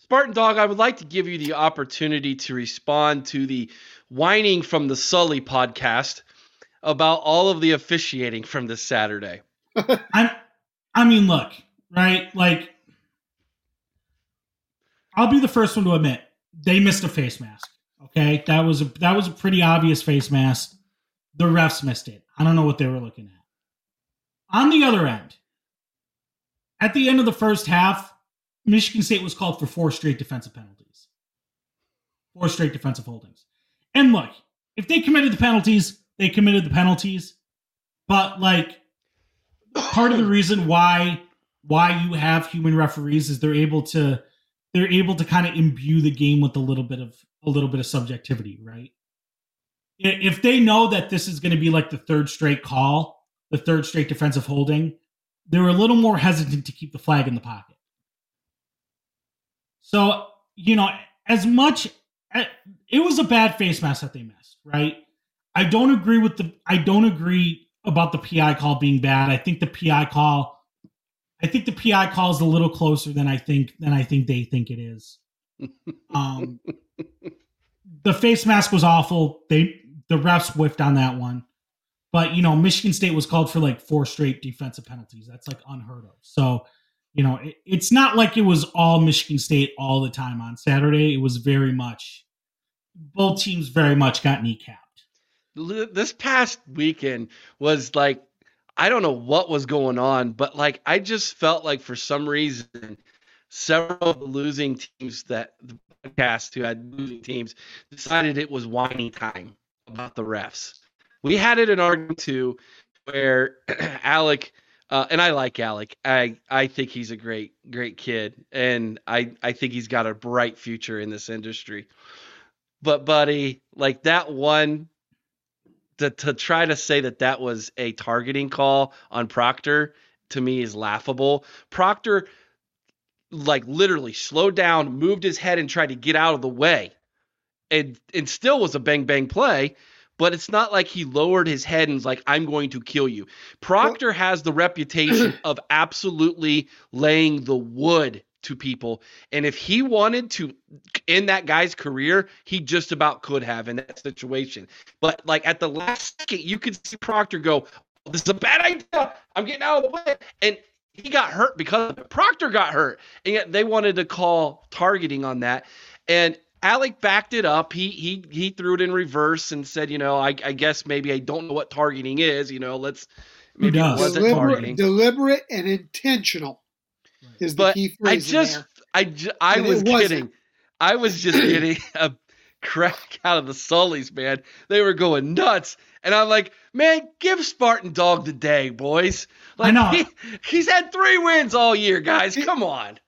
Spartan Dog, I would like to give you the opportunity to respond to the whining from the Sully podcast about all of the officiating from this Saturday. I I mean, look, right? Like I'll be the first one to admit they missed a face mask. Okay, that was a that was a pretty obvious face mask. The refs missed it. I don't know what they were looking at. On the other end, at the end of the first half, Michigan State was called for four straight defensive penalties, four straight defensive holdings. And look, if they committed the penalties, they committed the penalties. But like, part of the reason why why you have human referees is they're able to they're able to kind of imbue the game with a little bit of a little bit of subjectivity, right? If they know that this is going to be like the third straight call, the third straight defensive holding, they're a little more hesitant to keep the flag in the pocket. So, you know, as much eh, it was a bad face mask that they missed, right? I don't agree with the I don't agree about the PI call being bad. I think the PI call I think the PI call is a little closer than I think than I think they think it is. Um, the face mask was awful. They the refs whiffed on that one, but you know Michigan State was called for like four straight defensive penalties. That's like unheard of. So you know it, it's not like it was all Michigan State all the time on Saturday. It was very much both teams very much got kneecapped. This past weekend was like I don't know what was going on, but like I just felt like for some reason several of the losing teams that the podcast who had losing teams decided it was whining time about the refs. We had it in our too where Alec uh, and I like Alec. I I think he's a great great kid, and I I think he's got a bright future in this industry. But buddy, like that one to, to try to say that that was a targeting call on Proctor to me is laughable. Proctor like literally slowed down, moved his head and tried to get out of the way. And and still was a bang bang play, but it's not like he lowered his head and was like I'm going to kill you. Proctor has the reputation of absolutely laying the wood to people. And if he wanted to end that guy's career, he just about could have in that situation. But like at the last second, you could see Proctor go, This is a bad idea. I'm getting out of the way. And he got hurt because Proctor got hurt. And yet they wanted to call targeting on that. And Alec backed it up. He he he threw it in reverse and said, you know, I, I guess maybe I don't know what targeting is. You know, let's maybe it wasn't deliberate, targeting. Deliberate and intentional is but key I phrase. in just. I, ju- I And was kidding. I was just getting a crack out of the Sullys, man. They were going nuts, and I'm like, man, give Spartan Dog the day, boys. Like, I know. He, he's had three wins all year, guys. Come on.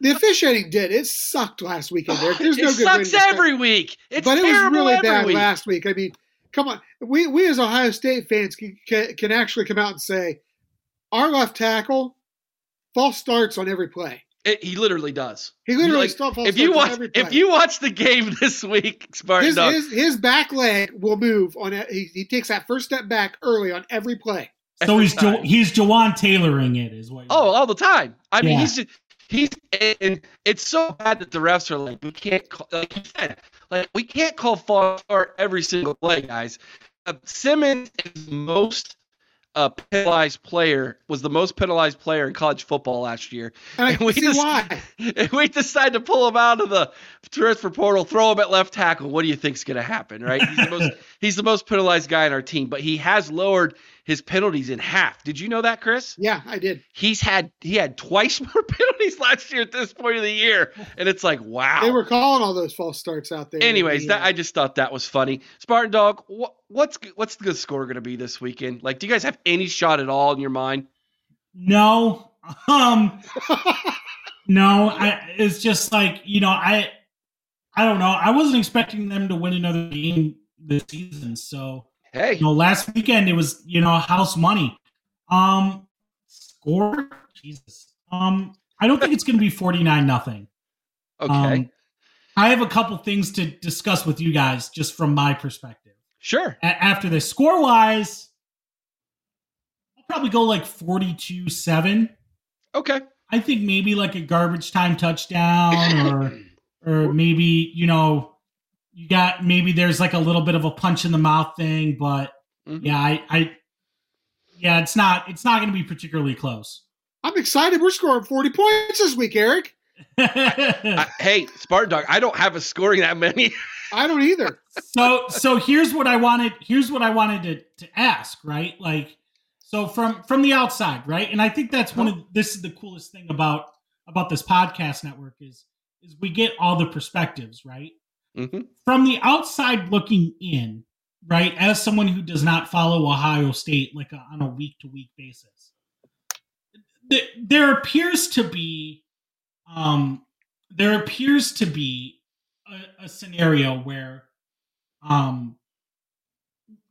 the officiating did. It sucked last weekend. There, there's no it good. sucks describe- every week. It's but it was really bad week. last week. I mean, come on, we we as Ohio State fans can, can, can actually come out and say our left tackle false starts on every play. It- he literally does. He literally Like, still false if you starts on watch every play. if you watch the game this week, Spartan his, Dog, his his back leg will move on it. He, he takes that first step back early on every play. So every he's jo- he's Jawan tailoring it, is what. Oh, all the time. I mean, he's just, he's and it's so bad that the refs are like, we can't call, like you said, like we can't call false start every single play, guys. Uh, Simmons is most uh, penalized player was the most penalized player in college football last year, And I And we see just- why. and we decide to pull him out of the transfer portal, throw him at left tackle. What do you think's going to happen, right? He's the most he's the most penalized guy on our team, but he has lowered his penalties in half. Did you know that, Chris? Yeah, I did. he's had he had twice more penalties last year at this point of the year, and it's like wow. They were calling all those false starts out there. Anyways, The, that I just thought that was funny. Spartan Dog, what, what's what's the score going to be this weekend? Like, do you guys have any shot at all in your mind? No, um, no. I, it's just like you know, I, I don't know. I wasn't expecting them to win another game this season. So Hey, you know, last weekend it was you know house money. Um, score, Jesus. Um, I don't think it's going to be forty nine nothing. okay, Um, I have a couple things to discuss with you guys just from my perspective. sure. A- after this, score wise, I'll probably go like 42 7. Okay, I think maybe like a garbage time touchdown or or maybe, you know, you got maybe there's like a little bit of a punch in the mouth thing, but Mhm. yeah, I, I yeah, it's not it's not gonna be particularly close. I'm excited. We're scoring 40 points this week, Eric. I, hey, Spartan Dog, I don't have a scoring that many. I don't either. so so here's what I wanted here's what I wanted to to ask, right? Like so from from the outside, right? And I think that's one of this is the coolest thing about about this podcast network is is we get all the perspectives, right? Hmm From the outside looking in, right? As someone who does not follow Ohio State like a, on a week to week basis. th- There appears to be um there appears to be a, a scenario where um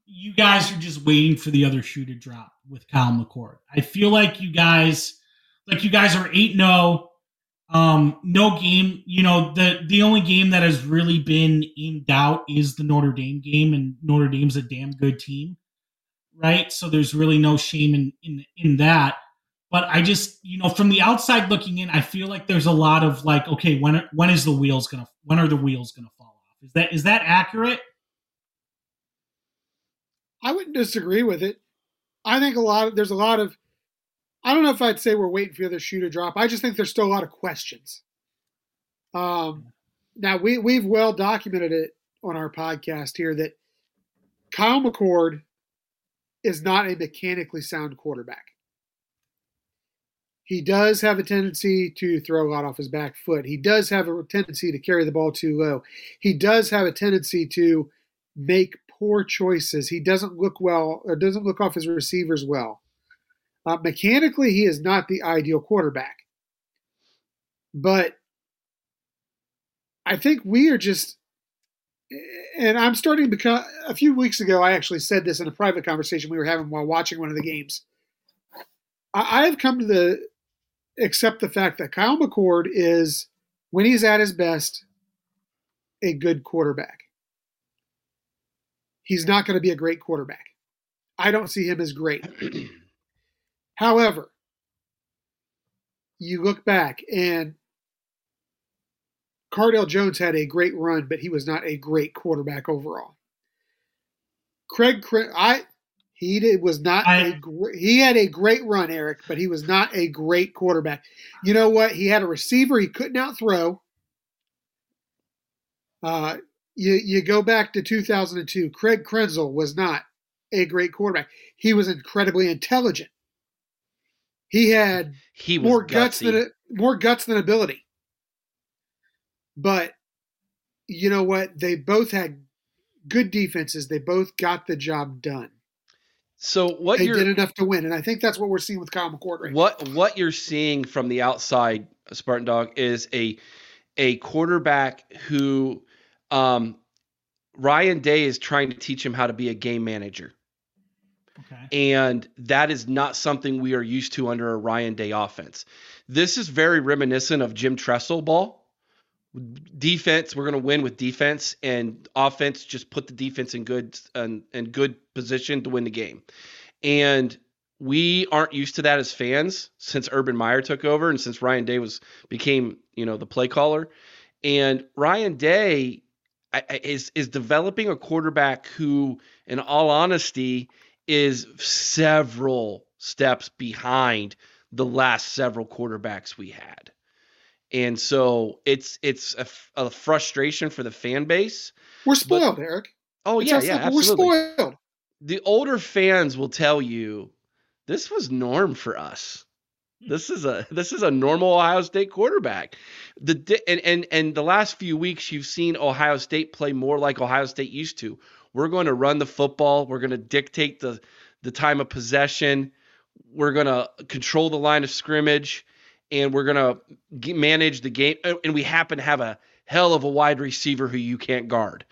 you guys are just waiting for the other shoe to drop with Kyle McCord. I feel like you guys like you guys are 8-0 um no game, you know, the the only game that has really been in doubt is the Notre Dame game and Notre Dame's a damn good team. Right? So there's really no shame in in in that. But I just, you know, from the outside looking in, I feel like there's a lot of like, okay, when when is the wheels gonna when are the wheels gonna fall off? Is that is that accurate? I wouldn't disagree with it. I think a lot of there's a lot of I don't know if I'd say we're waiting for the other shoe to drop. I just think there's still a lot of questions. Um, now we we've well documented it on our podcast here that Kyle McCord is not a mechanically sound quarterback. He does have a tendency to throw a lot off his back foot. He does have a tendency to carry the ball too low. He does have a tendency to make poor choices. He doesn't look well or doesn't look off his receivers well. Uh, mechanically, he is not the ideal quarterback. But I think we are just, and I'm starting to become. A few weeks ago, I actually said this in a private conversation we were having while watching one of the games. I, I've come to the accept the fact that Kyle McCord is, when he's at his best, a good quarterback. He's not going to be a great quarterback. I don't see him as great. However, you look back and Cardale Jones had a great run, but he was not a great quarterback overall. Craig, Cra- I he did, was not I- a gr- he had a great run, Eric, but he was not a great quarterback. You know what? He had a receiver he couldn't outthrow. Uh, you you go back to 2002. Craig Krenzel was not a great quarterback. He was incredibly intelligent. He had He more guts gutsy. than more guts than ability. But you know what? They both had good defenses. They both got the job done. So what they you're did enough to win, and I think that's what we're seeing with Kyle McCord right now. what what you're seeing from the outside Spartan Dog, is a a quarterback who um, Ryan Day is trying to teach him how to be a game manager. Okay. And that is not something we are used to under a Ryan Day offense. This is very reminiscent of Jim Tressel ball. Defense, we're going to win with defense, and offense just put the defense in good and good position to win the game. And we aren't used to that as fans since Urban Meyer took over and since Ryan Day was became you know the play caller. And Ryan Day is is developing a quarterback who, in all honesty, is several steps behind the last several quarterbacks we had. And so it's it's a, a frustration for the fan base. We're spoiled, but, Eric. Oh it's yeah, yeah, absolutely. We're spoiled. The older fans will tell you this was norm for us. This is a this is a normal Ohio State quarterback. The and and and the last few weeks you've seen Ohio State play more like Ohio State used to. We're going to run the football. We're going to dictate the the time of possession. We're going to control the line of scrimmage, and we're going to manage the game. And we happen to have a hell of a wide receiver who you can't guard.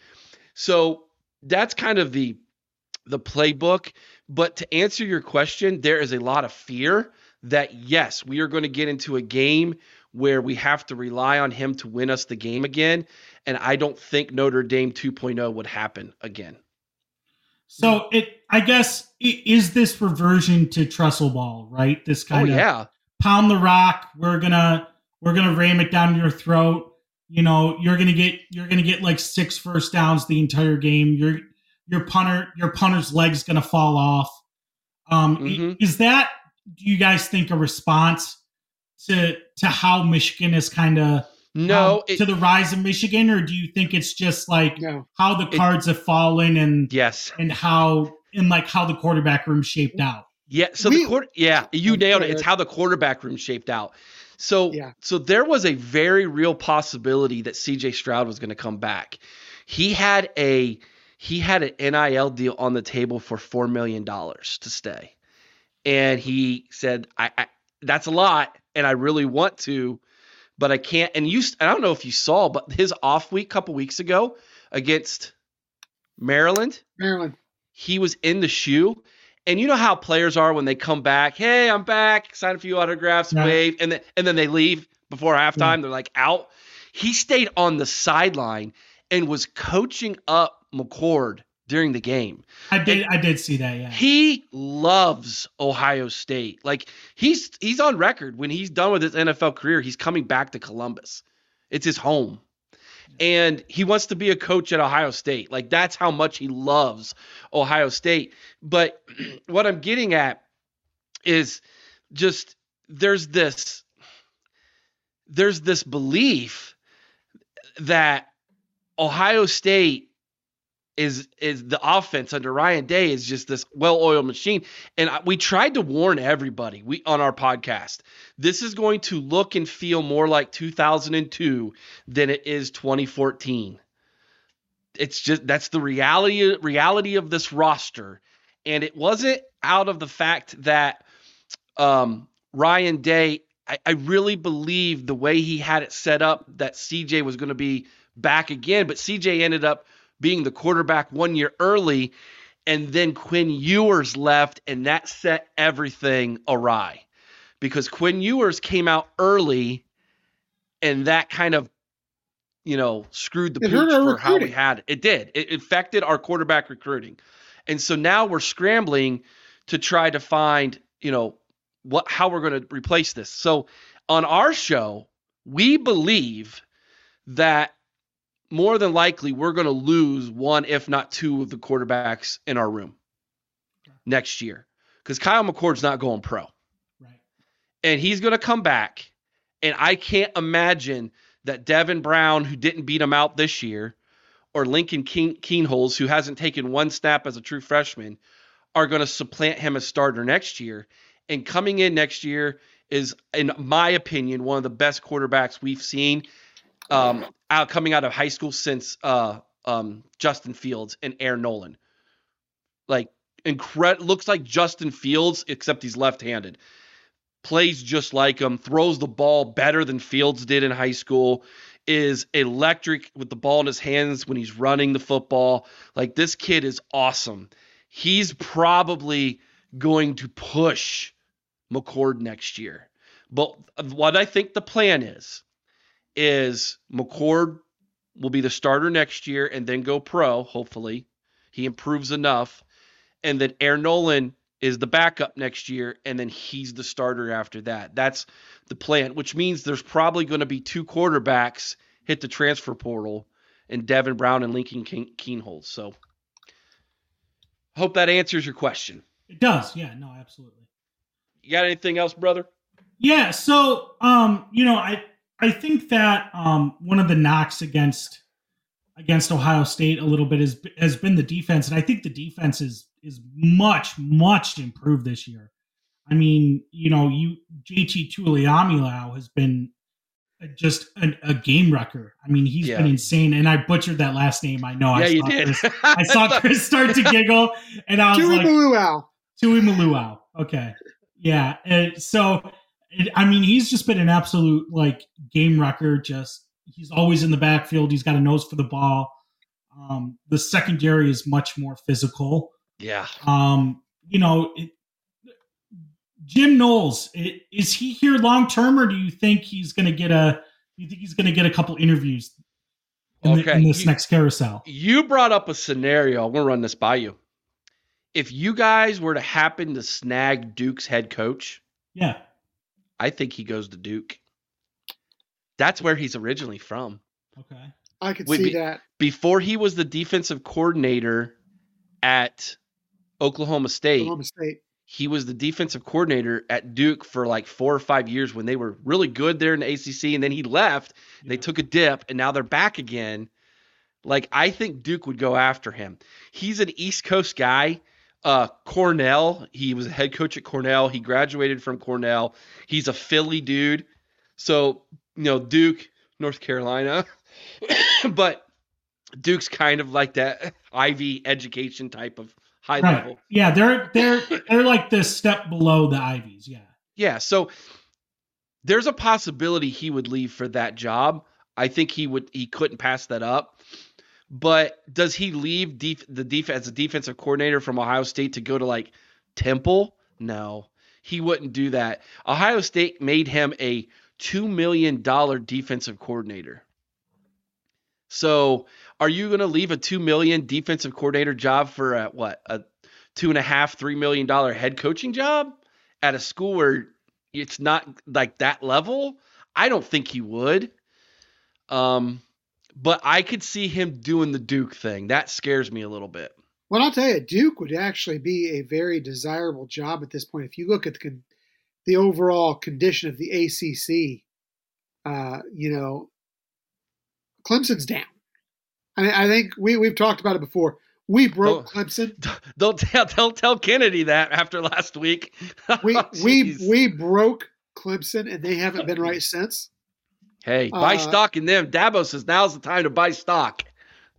So that's kind of the the playbook. But to answer your question, there is a lot of fear that yes, we are going to get into a game where we have to rely on him to win us the game again. And I don't think Notre Dame 2.0 would happen again. So it, I guess, it, is this reversion to Tressel ball, right? This kind oh, of yeah. pound the rock. We're gonna we're gonna ram it down your throat. You know, you're gonna get you're gonna get like six first downs the entire game. Your your punter your punter's leg's gonna fall off. Um, mm-hmm. is that do you guys think a response to to how Michigan is kind of no um, it, to the rise of Michigan, or do you think it's just like no, how the cards it, have fallen and yes, and how and like how the quarterback room shaped out? Yeah, so we, the court, yeah, you nailed it. It's how the quarterback room shaped out. So yeah. so there was a very real possibility that CJ Stroud was going to come back. He had a he had an NIL deal on the table for four million dollars to stay and he said, I, I, that's a lot, and I really want to, but I can't." And you, I don't know if you saw, but his off week, couple weeks ago, against Maryland, Maryland, he was in the shoe. And you know how players are when they come back. Hey, I'm back. Sign a few autographs, wave, and then and then they leave before halftime. They're like out. He stayed on the sideline and was coaching up McCord during the game. I did and I did see that, yeah. He loves Ohio State. Like he's he's on record when he's done with his NFL career, he's coming back to Columbus. It's his home. And he wants to be a coach at Ohio State. Like that's how much he loves Ohio State. But what I'm getting at is just there's this there's this belief that Ohio State is is the offense under Ryan Day is just this well-oiled machine. And we tried to warn everybody we on our podcast. This is going to look and feel more like 2002 than it is 2014. It's just that's the reality reality of this roster. And it wasn't out of the fact that um, Ryan Day I, I really believe the way he had it set up that CJ was going to be back again, but CJ ended up being the quarterback one year early. And then Quinn Ewers left, and that set everything awry because Quinn Ewers came out early, and that kind of, you know, screwed the pooch for how we had it. It did. It affected our quarterback recruiting. And so now we're scrambling to try to find, you know, what how we're going to replace this. So on our show, we believe that more than likely we're going to lose one, if not two, of the quarterbacks in our room next year because Kyle McCord's not going pro. Right. And he's going to come back. And I can't imagine that Devin Brown, who didn't beat him out this year, or Lincoln Keen- who hasn't taken one snap as a true freshman, are going to supplant him as starter next year. And coming in next year is, in my opinion, one of the best quarterbacks we've seen um, out coming out of high school since uh, um, Justin Fields and Air Noland. Like incredible, looks like Justin Fields except he's left-handed. plays just like him, throws the ball better than Fields did in high school, is electric with the ball in his hands when he's running the football. Like this kid is awesome. He's probably going to push McCord next year. But what I think the plan is, is McCord will be the starter next year and then go pro, hopefully. He improves enough. And then Air Noland is the backup next year, and then he's the starter after that. That's the plan, which means there's probably going to be two quarterbacks hit the transfer portal, and Devin Brown and Lincoln Kienholz. So, hope that answers your question. It does, yeah, no, absolutely. You got anything else, brother? Yeah, so um, you know, I I think that um one of the knocks against against Ohio State a little bit has has been the defense, and I think the defense is is much much improved this year. I mean, you know, you JT Tuimoloau has been just a, a, game wrecker. I mean, he's yeah. been insane, and I butchered that last name. I know. Yeah, I you did. Chris, I saw Chris start to giggle, and I was Tui like, Maluau. Tuimoloau. Okay, yeah. And so, it, I mean, he's just been an absolute like game wrecker. Just he's always in the backfield. He's got a nose for the ball. Um, the secondary is much more physical. Yeah. Um, you know, it, Jim Knowles, it, is he here long term, or do you think he's going to get a? Do you think he's going to get a couple interviews in, okay. the, in this you, next carousel? You brought up a scenario. I'm going to run this by you. If you guys were to happen to snag Duke's head coach, yeah, I think he goes to Duke. That's where he's originally from. Okay, I could Wait, see be, that. Before he was the defensive coordinator at Oklahoma State. Oklahoma State. He was the defensive coordinator at Duke for like four or five years when they were really good there in the ACC, and then he left. Yeah. They took a dip, and now they're back again. Like I think Duke would go after him. He's an East Coast guy. Uh, Cornell. He was a head coach at Cornell. He graduated from Cornell. He's a Philly dude. So you know Duke, North Carolina, but Duke's kind of like that Ivy education type of high right. level. Yeah, they're they're they're like the step below the Ivies. Yeah. Yeah. So there's a possibility he would leave for that job. I think he would he couldn't pass that up. But does he leave def- the def- as a defensive coordinator from Ohio State to go to like Temple? No, he wouldn't do that. Ohio State made him a two million dollar defensive coordinator. So are you going to leave a two million defensive coordinator job for a what a two and a half three million dollar head coaching job at a school where it's not like that level? I don't think he would. Um, but I could see him doing the Duke thing. That scares me a little bit. Well, I'll tell you, Duke would actually be a very desirable job at this point. If you look at the the overall condition of the ACC, uh, you know, Clemson's down. I, I think we we've talked about it before. We broke don't, Clemson. Don't tell don't tell Kennedy that after last week. we oh, we we broke Clemson, and they haven't been right since. Hey, buy uh, stock in them. Dabo says now's the time to buy stock.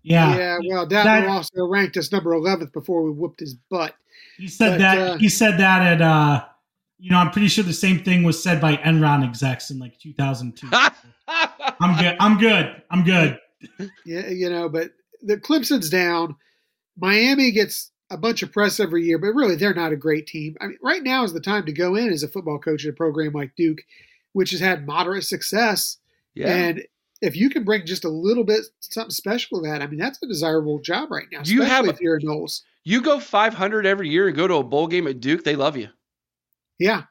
Yeah, yeah. Well, Dabo that, also ranked us number eleventh before we whooped his butt. He said but, that. Uh, he said that at. uh You know, I'm pretty sure the same thing was said by Enron execs in like 2002. I'm good. I'm good. I'm good yeah, you know, but the Clemson's down. Miami gets a bunch of press every year, but really they're not a great team. I mean, right now is the time to go in as a football coach at a program like Duke, which has had moderate success. Yeah. And if you can bring just a little bit something special to that, I mean, that's a desirable job right now. You have if you're Knowles. You go 500 every year and go to a bowl game at Duke, they love you. Yeah.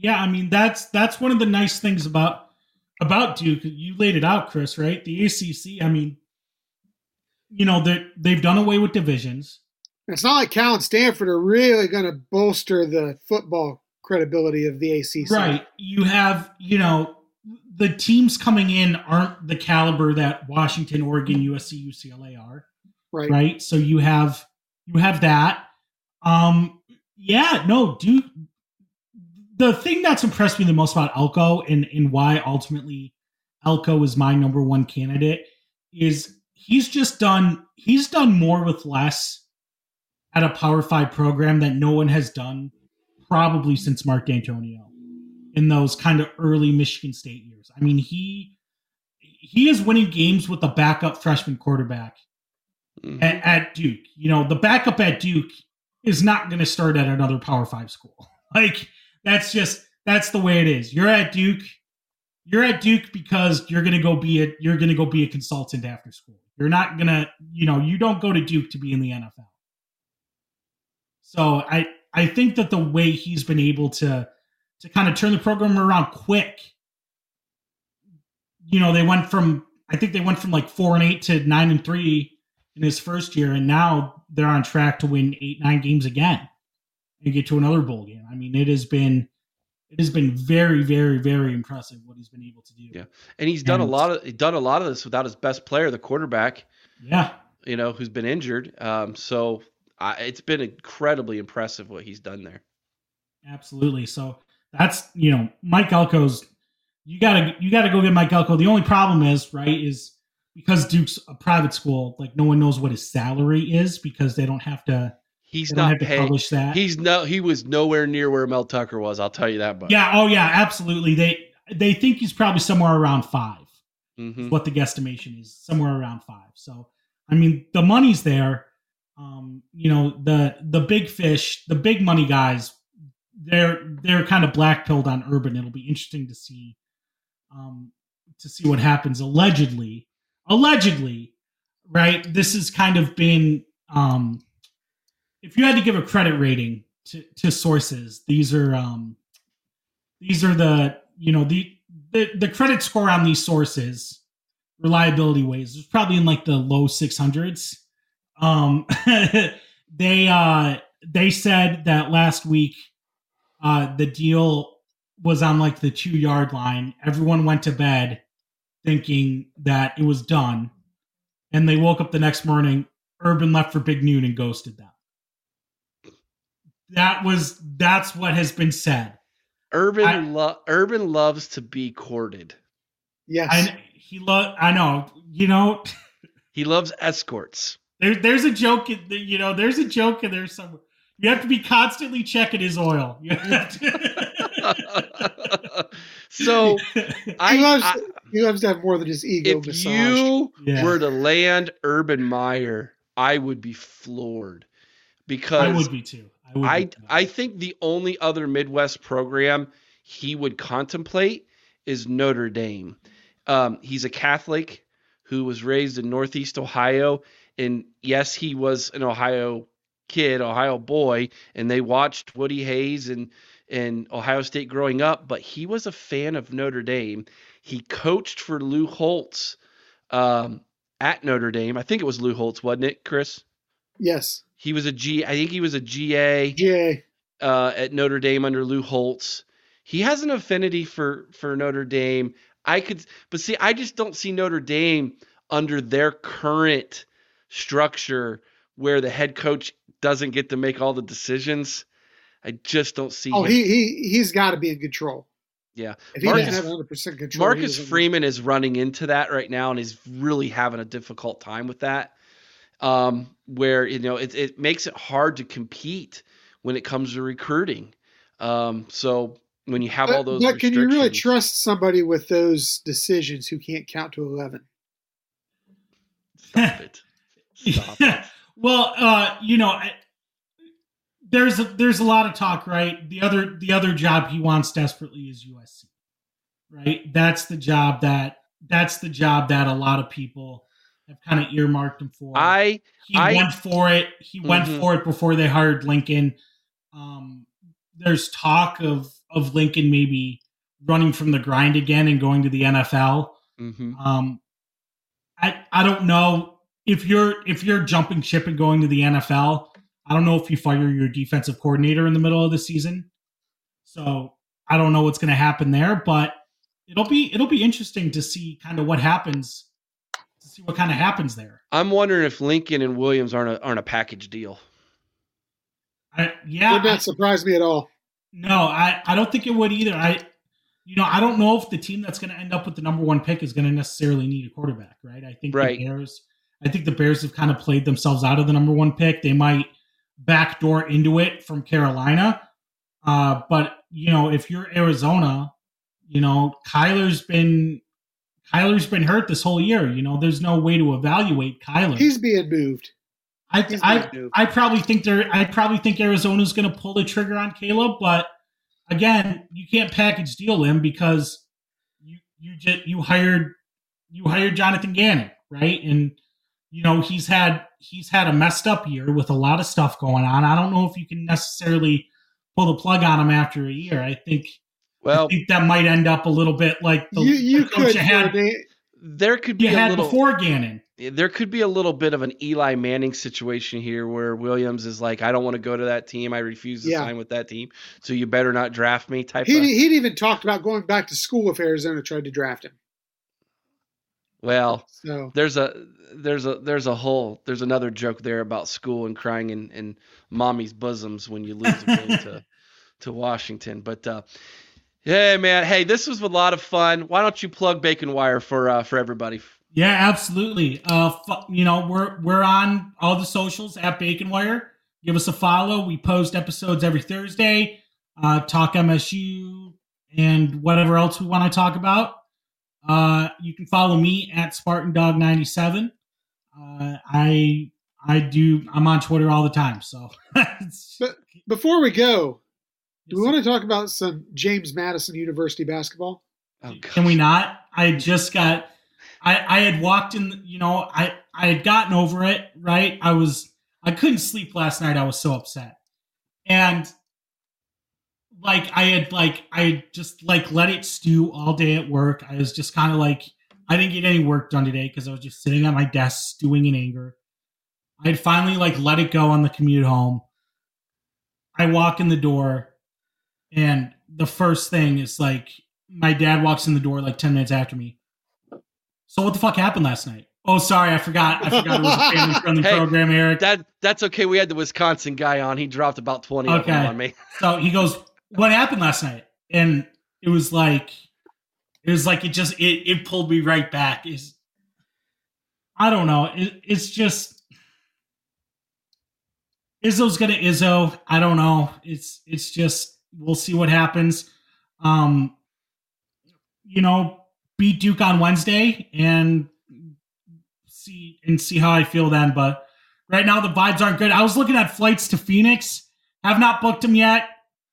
Yeah, I mean that's that's one of the nice things about about Duke, you laid it out, Chris, right? The ACC, I mean, you know, that they've done away with divisions. It's not like Cal and Stanford are really going to bolster the football credibility of the ACC. Right. You have, you know, the teams coming in aren't the caliber that Washington, Oregon, USC, UCLA are. Right. Right. So you have you have that. Um yeah, no, dude. the thing that's impressed me the most about Elko and, and why ultimately Elko is my number one candidate is he's just done he's done more with less at a power five program that no one has done probably since Mark Dantonio. In those kind of early Michigan State years. I mean, he he is winning games with the backup freshman quarterback Mhm. at, at Duke. You know, the backup at Duke is not going to start at another Power Five school. Like that's just that's the way it is. You're at Duke. You're at Duke because you're going to go be a you're going to go be a consultant after school. You're not going to you know you don't go to Duke to be in the NFL. So I I think that the way he's been able to to kind of turn the program around quick. You know, they went from I think they went from like four and eight to nine and three in his first year, and now they're on track to win eight, nine games again and get to another bowl game. I mean, it has been it has been very, very, very impressive what he's been able to do. Yeah. And he's done a lot of done a lot of this without his best player, the quarterback, Yeah. you know, who's been injured. Um, so I, it's been incredibly impressive what he's done there. Absolutely. So that's you know Mike Elko's. You gotta you gotta go get Mike Elko. The only problem is right is because Duke's a private school. Like no one knows what his salary is because they don't have to. He's not have to paying. publish that. He's no. He was nowhere near where Mel Tucker was. I'll tell you that. But Yeah. Oh yeah. Absolutely. They they think he's probably somewhere around five. hmm what the guesstimation is somewhere around five so i mean the money's there um you know the the big fish the big money guys they're they're kind of black pilled on urban. It'll be interesting to see um to see what happens. Allegedly allegedly right this has kind of been um if you had to give a credit rating to to sources these are um these are the you know the the, the credit score on these sources reliability ways is probably in like the low 600s um they uh they said that last week uh the deal was on like the two yard line everyone went to bed thinking that it was done and they woke up the next morning urban left for big noon and ghosted them that was that's what has been said Urban I- lo- Urban loves to be courted. Yes. I he lo- I know. You know, He loves escorts. there, there's a joke. In, the- you know, there's a joke in there somewhere. You have to be constantly checking his oil. You have to- so I, he loves I- he loves to have more than his ego if massaged. you Yeah. were to land Urban Meyer, I would be floored because I would be too. I would. I be too. I think the only other Midwest program he would contemplate is Notre Dame. Um, he's a Catholic who was raised in Northeast Ohio, and yes, he was an Ohio kid, Ohio boy, and they watched Woody Hayes and and Ohio State growing up, but he was a fan of Notre Dame. He coached for Lou Holtz um, at Notre Dame. I think it was Lou Holtz, wasn't it, Chris? Yes. He was a G. I think he was a GA GA. uh, at Notre Dame under Lou Holtz. He has an affinity for for Notre Dame. I could, but see, I just don't see Notre Dame under their current structure where the head coach doesn't get to make all the decisions. I just don't see. Oh, him. he he he's got to be in control. yeah. If he Marcus- doesn't have 100 control, Marcus Freeman is running into that right now and is really having a difficult time with that. Um, where you know it it makes it hard to compete when it comes to recruiting. Um, so when you have all But, those, but can you really trust somebody with those decisions who can't count to eleven? Stop it. Stop it. well, uh, you know, I, there's a, there's a lot of talk, right? The other the other job he wants desperately is USC, right? That's the job that that's the job that a lot of people have kind of earmarked him for. I he I- went for it. He went Mhm. for it before they hired Lincoln. Um, there's talk of of Lincoln maybe running from the grind again and going to the NFL. mhm. Um, I I don't know if you're if you're jumping ship and going to the NFL. I don't know if you fire your defensive coordinator in the middle of the season. So I don't know what's going to happen there, but it'll be it'll be interesting to see kind of what happens. To see what kind of happens there. I'm wondering if Lincoln and Williams aren't a, aren't a package deal. I, yeah, Would I- not surprise me at all. No, I, I don't think it would either. I you know, I don't know if the team that's going to end up with the number one pick is going to necessarily need a quarterback, right? I think Right. the Bears, I think the Bears have kind of played themselves out of the number one pick. They might backdoor into it from Carolina. Uh, but you know, if you're Arizona, you know, Kyler's been Kyler's been hurt this whole year. You know, there's no way to evaluate Kyler. He's being moved. I he's I, moved. I probably think they're I probably think Arizona's going to pull the trigger on Caleb, but again, you can't package deal him because you you just you hired you hired Jonathan Gannon, right? And you know he's had he's had a messed up year with a lot of stuff going on. I don't know if you can necessarily pull the plug on him after a year. I think well, I Well, think that might end up a little bit like the, you you coach could you had for a day- there could be you a had little before Gannon. there could be a little bit of an Eli Manning situation here where Williams is like, I don't want to go to that team. I refuse to Yeah. sign with that team. So you better not draft me type He'd, of he'd even talked about going back to school if Arizona tried to draft him. Well, So there's a there's a there's a whole there's another joke there about school and crying in, in mommy's bosoms when you lose a game to to Washington. But uh yeah, man. Hey, this was a lot of fun. Why don't you plug Bacon Wire for uh for everybody? Yeah, absolutely. Uh, fu- you know, we're we're on all the socials at Bacon Wire. Give us a follow. We post episodes every Thursday. Uh, talk MSU and whatever else we want to talk about. Uh, you can follow me at Spartan Dog ninety seven. Uh, I I do. I'm on Twitter all the time. So But before we go, do we want to talk about some James Madison University basketball? Oh, Can we not? I just got. I I had walked in. You know, I I had gotten over it. Right. I was. I couldn't sleep last night. I was so upset, and like I had like I had just like let it stew all day at work. I was just kind of like I didn't get any work done today because I was just sitting at my desk stewing in anger. I had finally like let it go on the commute home. I walk in the door, and the first thing is like my dad walks in the door like 10 minutes after me. So what the fuck happened last night? Oh, sorry, I forgot. I forgot it was a family friendly Hey, program, Eric. That that's okay. We had the Wisconsin guy on. He dropped about twenty of them Okay. on me. So he goes, "What happened last night?" And it was like, it was like it just it it pulled me right back. Is I don't know. It, it's just Izzo's gonna Izzo. I don't know. It's it's just we'll see what happens. Um, you know, beat Duke on Wednesday and see and see how I feel then. But right now the vibes aren't good. I was looking at flights to Phoenix. Have not booked them yet.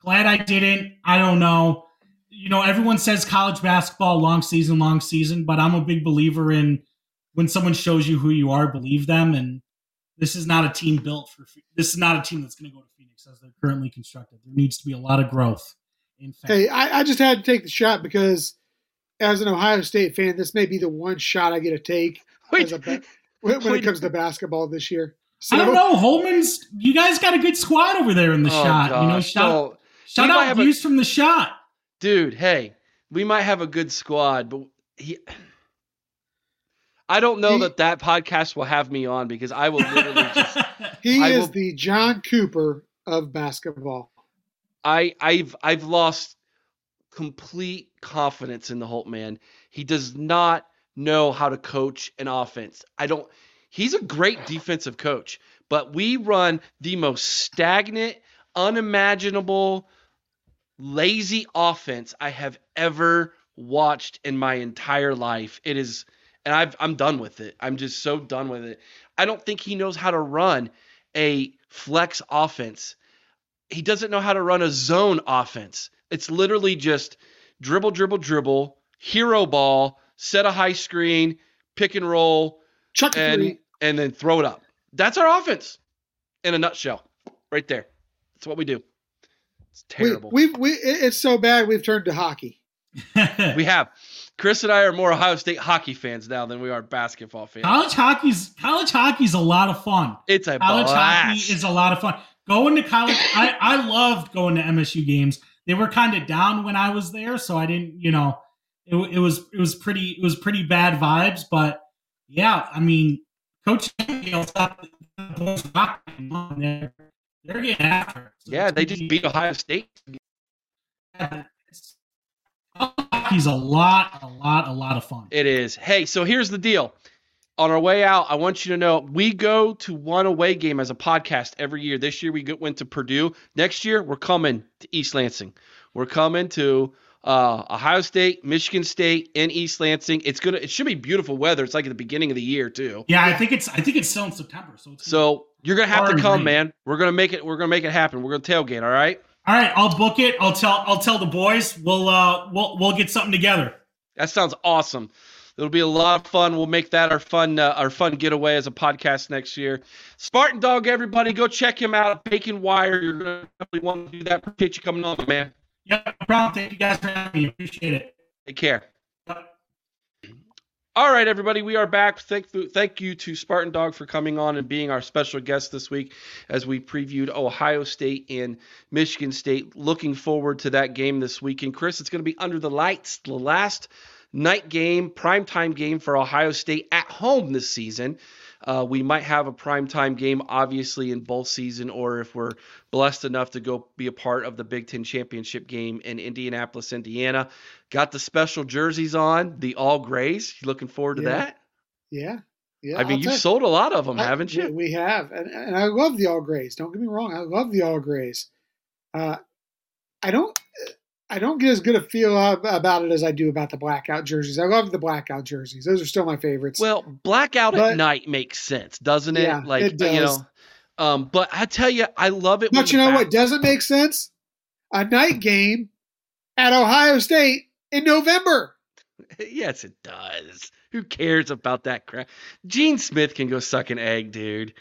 Glad I didn't. I don't know. You know, everyone says college basketball, long season, long season, but I'm a big believer in when someone shows you who you are, believe them. And this is not a team built for. This is not a team that's going to go to Phoenix as they're currently constructed. There needs to be a lot of growth. In fact, Hey, I, I just had to take the shot because, as an Ohio State fan, this may be the one shot I get to take Wait, a when, when wait. it comes to basketball this year. So, I don't know. Holman's. You guys got a good squad over there in the Oh, shot. you know, gosh. shout, So, shout we might out have a- views from the shot. dude, hey, we might have a good squad, but he. I don't know He- that that podcast will have me on because I will literally just. He I is will- the John Cooper of basketball. I I've I've lost complete confidence in the Holtmann. He does not know how to coach an offense. I don't he's a great defensive coach, but we run the most stagnant, unimaginable, lazy offense I have ever watched in my entire life. It is and I've I'm done with it. I'm just so done with it. I don't think he knows how to run a flex offense he doesn't know how to run a zone offense. It's literally just dribble, dribble, dribble, hero ball, set a high screen, pick and roll, Chuck and and then throw it up. That's our offense in a nutshell, right there. That's what we do. It's terrible. we, we, it- it's so bad we've turned to hockey. we have Chris and I are more Ohio State hockey fans now than we are basketball fans. college hockey's college hockey's a lot of fun. It's a College blast. hockey is a lot of fun. Going to college, I, I loved going to MSU games. They were kind of down when I was there, so I didn't, you know, it, it was it was pretty it was pretty bad vibes. But yeah, I mean, Coach Hale's got the boys rocking on there. They're getting after. it. So yeah, they just beat Ohio State. Hockey's a lot, a lot, a lot of fun. It is. Hey, so here's the deal. on our way out, I want you to know we go to one away game as a podcast every year. This year we went to Purdue. Next year we're coming to East Lansing. We're coming to uh, Ohio State, Michigan State, and East Lansing. It's gonna. It should be beautiful weather. It's like at the beginning of the year too. Yeah, I think it's. I think it's still in September. So. It's so you're gonna have to come, man. We're gonna make it. We're gonna make it happen. We're gonna tailgate. All right. All right, I'll book it. I'll tell. I'll tell the boys. We'll. Uh. We'll. We'll get something together. That sounds awesome. It'll be a lot of fun. We'll make that our fun uh, our fun getaway as a podcast next year. Spartan Dog, everybody, go check him out. Bacon Wire. You're gonna definitely want to do that. Appreciate you coming on, man. Yeah, no problem. Thank you guys for having me. Appreciate it. Take care. All right, everybody, we are back. Thank, thank you to Spartan Dog for coming on and being our special guest this week as we previewed Ohio State and Michigan State. Looking forward to that game this weekend. Chris, it's going to be under the lights, the last night game, primetime game for Ohio State at home this season. Uh, we might have a primetime game, obviously, in bowl season, or if we're blessed enough to go be a part of the Big Ten championship game in Indianapolis, Indiana. Got the special jerseys on, the all grays. You looking forward to Yeah. that? Yeah. Yeah. I mean, I'll you've tell- sold a lot of them, I- haven't you? We have, and, and I love the all grays. Don't get me wrong, I love the all grays. Uh, I don't, I don't get as good a feel about it as I do about the blackout jerseys. I love the blackout jerseys; those are still my favorites. Well, blackout at night makes sense, doesn't it? Yeah, like it you does. know. Um, but I tell you, I love it. but you know back- what doesn't make sense? A night game at Ohio State in November. yes, it does. Who cares about that crap? Gene Smith can go suck an egg, dude.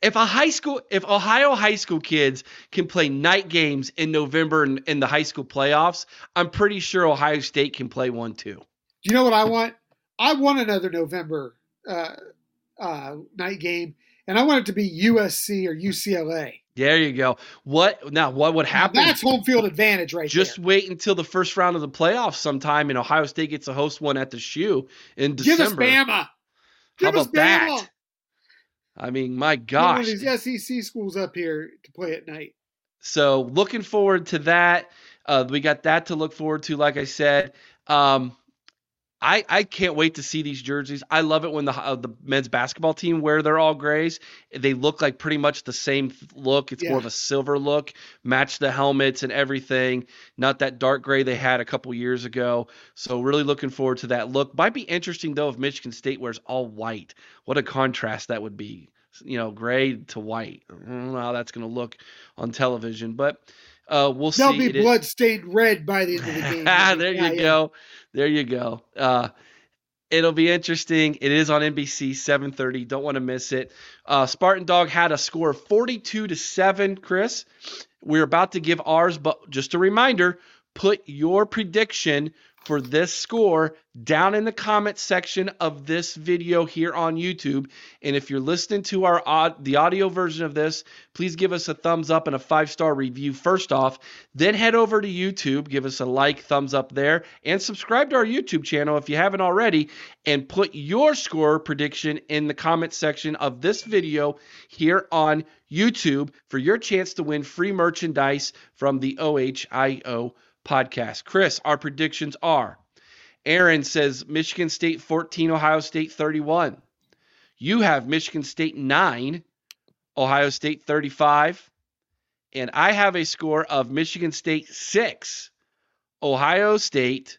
If a high school, if Ohio high school kids can play night games in November in, in the high school playoffs, I'm pretty sure Ohio State can play one too. Do you know what I want? I want another November uh, uh, night game, and I want it to be USC or UCLA. There you go. What now? What would Now, happen? that's home field advantage right Just there. wait until the first round of the playoffs sometime, and Ohio State gets to host one at the shoe in December. Give us. Bama. How Give us about that? I mean, my Get one of gosh. these SEC schools up here to play at night. So looking forward to that. Uh, we got that to look forward to. Like I said, um, I I can't wait to see these jerseys. I love it when the uh, the men's basketball team wear their all grays. They look like pretty much the same look. It's Yeah. more of a silver look, match the helmets and everything. Not that dark gray they had a couple years ago. So really looking forward to that look. Might be interesting though if Michigan State wears all white. What a contrast that would be. You know, gray to white. I don't know how that's going to look on television, but uh, we'll They'll see. be It is- blood stained red by the end of the game. there Yeah, you yeah. go. There you go. Uh, it'll be interesting. It is on NBC 7:30. Don't want to miss it. Uh, Spartan Dog had a score of 42 to seven. Chris, we're about to give ours, but just a reminder: put your prediction for this score down in the comment section of this video here on YouTube. And if you're listening to our the audio version of this, please give us a thumbs up and a five star review first off. Then head over to YouTube, give us a like, thumbs up there, and subscribe to our YouTube channel if you haven't already. And put your score prediction in the comment section of this video here on YouTube for your chance to win free merchandise from the OHIO podcast. Chris, our predictions are Aaron says Michigan State 14, Ohio State 31. You have Michigan State 9, Ohio State 35. And I have a score of Michigan State 6, Ohio State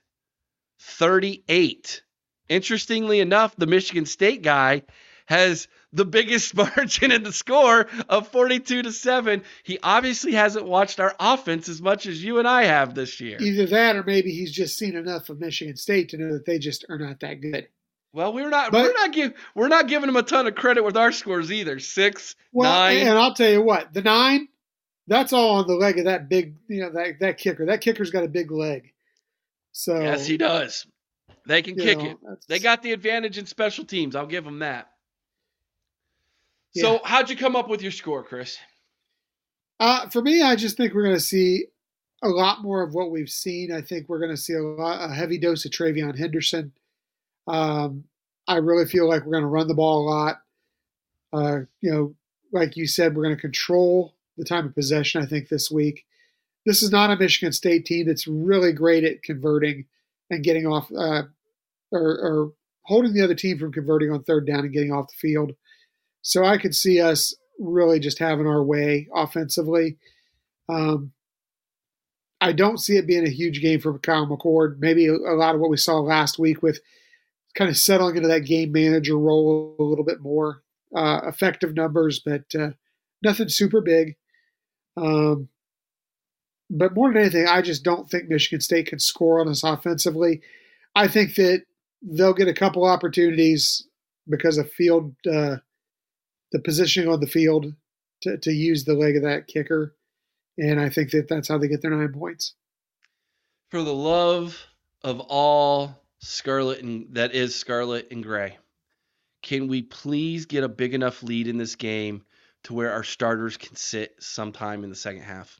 38. Interestingly enough, the Michigan State guy has the biggest margin in the score of 42 to 7. He obviously hasn't watched our offense as much as you and I have this year. Either that, or maybe he's just seen enough of Michigan State to know that they just are not that good. Well, we're not But- we're not give we're not giving him a ton of credit with our scores either. Six, Well, nine. and I'll tell you what, the nine, that's all on the leg of that big, you know, that that kicker. That kicker's got a big leg. So yes, he does. They can kick know, it. They got the advantage in special teams. I'll give them that. Yeah. So, how'd you come up with your score, Chris? Uh, for me, I just think we're going to see a lot more of what we've seen. I think we're going to see a, lot, a heavy dose of TreVeyon Henderson. Um, I really feel like we're going to run the ball a lot. Uh, you know, like you said, we're going to control the time of possession. I think this week. This is not a Michigan State team that's really great at converting and getting off uh, or, or holding the other team from converting on third down and getting off the field. So I could see us really just having our way offensively. Um, I don't see it being a huge game for Kyle McCord. Maybe a, a, lot of what we saw last week with kind of settling into that game manager role a little bit more. Uh, effective numbers, but uh, nothing super big. Um, but more than anything, I just don't think Michigan State can score on us offensively. I think that they'll get a couple opportunities because of field, uh, the positioning on the field to, to use the leg of that kicker. And I think that that's how they get their nine points. For the love of all scarlet and that is scarlet and gray, can we please get a big enough lead in this game to where our starters can sit sometime in the second half?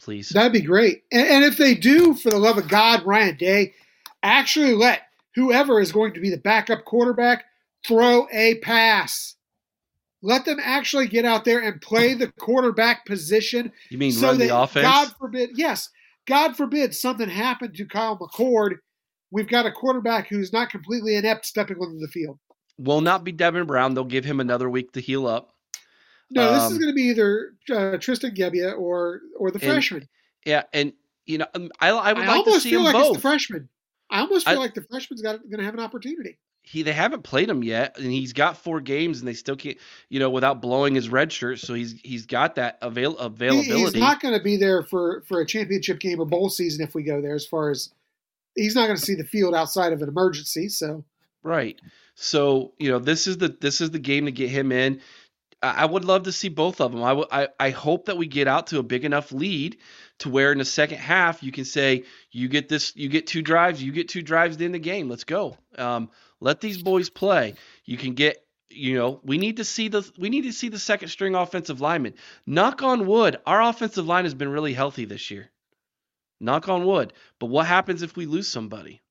Please. That'd be great. And, and if they do, for the love of God, Ryan Day, actually let whoever is going to be the backup quarterback throw a pass. Let them actually get out there and play the quarterback position. You mean so run the offense? God forbid, yes. God forbid something happened to Kyle McCord. We've got a quarterback who's not completely inept stepping onto the field. Will not be Devin Brown. They'll give him another week to heal up. No, this um, is going to be either uh, Tristan Gebbia or or the and, freshman. Yeah, and you know, um, I I would I like to see feel like both. It's the freshman. I almost feel I, like the freshman's got going to have an opportunity. He they haven't played him yet, and he's got four games, and they still can't, you know, without blowing his red shirt. So he's he's got that avail availability. He, he's not going to be there for for a championship game or bowl season if we go there. As far as he's not going to see the field outside of an emergency. So right. So you know, this is the this is the game to get him in. I would love to see both of them. I, w- I, I hope that we get out to a big enough lead to where in the second half you can say you get this you get two drives you get two drives in the game let's go um, let these boys play you can get you know we need to see the we need to see the second string offensive lineman knock on wood our offensive line has been really healthy this year knock on wood but what happens if we lose somebody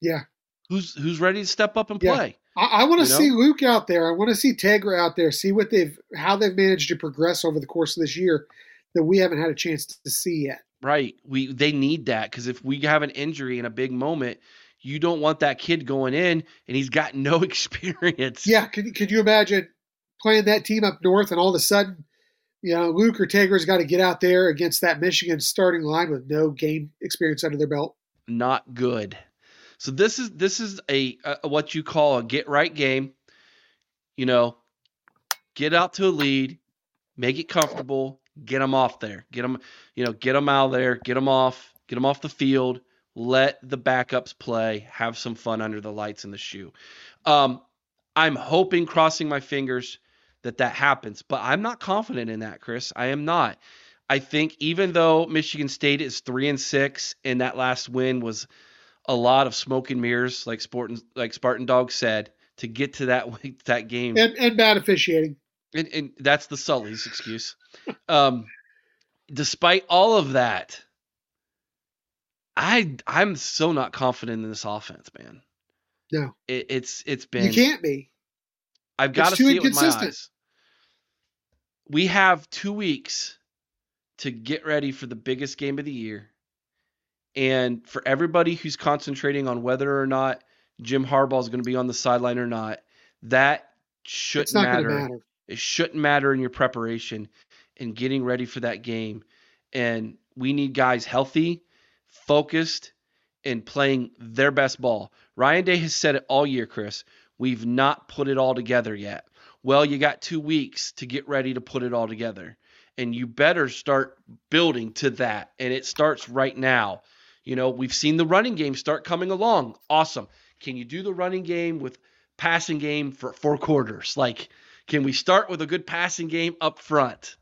yeah who's who's ready to step up and play yeah. I, I want to see Luke out there. I want to see Tegra out there. See what they've how they've managed to progress over the course of this year that we haven't had a chance to see yet. Right. We they need that because if we have an injury in a big moment, you don't want that kid going in and he's got no experience. Yeah. Could could you imagine playing that team up north and all of a sudden, you know, Luke or Tegra's got to get out there against that Michigan starting line with no game experience under their belt? Not good. So this is this is a, a what you call a get right game. You know, get out to a lead, make it comfortable, get them off there, get them, you know, get them out there, get them off, get them off the field. Let the backups play, have some fun under the lights in the shoe. Um, I'm hoping, crossing my fingers, that that happens, but I'm not confident in that, Chris. I am not. I think even though Michigan State is three and six, and that last win was a lot of smoke and mirrors, like Spartan, like Spartan Dog said, to get to that that game. And, and bad officiating. And, and that's the Sully's excuse. Um, despite all of that, I I'm so not confident in this offense, man. No, it, it's it's been. You can't be. I've got to see it with my eyes. We have two weeks to get ready for the biggest game of the year and for everybody who's concentrating on whether or not Jim Harbaugh is going to be on the sideline or not, that shouldn't matter. matter. It shouldn't matter in your preparation and getting ready for that game. And we need guys healthy, focused, and playing their best ball. Ryan Day has said it all year, Chris. We've not put it all together yet. Well, you got two weeks to get ready to put it all together. And you better start building to that. And it starts right now. You know, we've seen the running game start coming along. Awesome. Can you do the running game with passing game for four quarters? Like, can we start with a good passing game up front?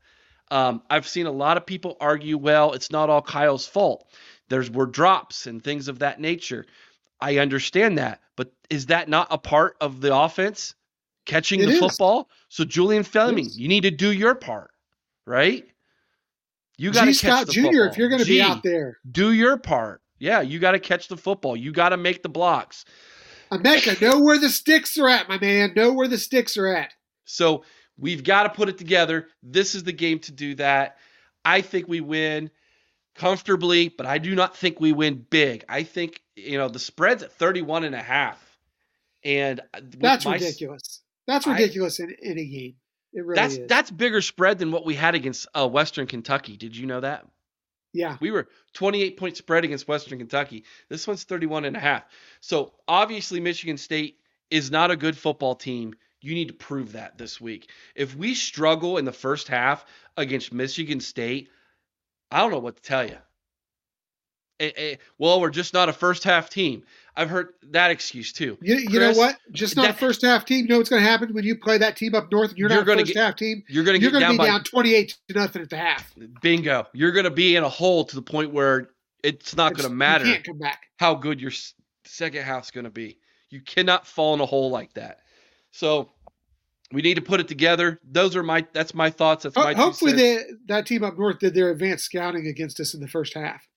Um, I've seen a lot of people argue, well, it's not all Kyle's fault. There's were drops and things of that nature. I understand that, but is that not a part of the offense? Catching it the is. football. So Julian Fleming, you need to do your part, right? You got to catch the football, Jr. Football. If you're going to be out there, do your part. Yeah, you got to catch the football. You got to make the blocks. Emeka, know where the sticks are at, my man. Know where the sticks are at. So we've got to put it together. This is the game to do that. I think we win comfortably, but I do not think we win big. I think, you know, the spread's at 31 and a half. And that's ridiculous. That's ridiculous I, in, in a game. It really that's is. that's bigger spread than what we had against uh, Western Kentucky. Did you know that? Yeah. We were 28 point spread against Western Kentucky. This one's 31 and a half. So obviously Michigan State is not a good football team. You need to prove that this week. If we struggle in the first half against Michigan State, I don't know what to tell you. Eh, eh, well, we're just not a first half team. I've heard that excuse too. You, you Chris, know what? Just not that, a first half team. You know what's going to happen when you play that team up north and you're, you're not a first get, half team? You're going to you're to be by, down 28 to nothing at the half. Bingo. You're going to be in a hole to the point where it's not going to matter you can't come back. how good your second half's going to be. You cannot fall in a hole like that. So we need to put it together. Those are my that's my thoughts. That's my hopefully that team up north did their advanced scouting against us in the first half.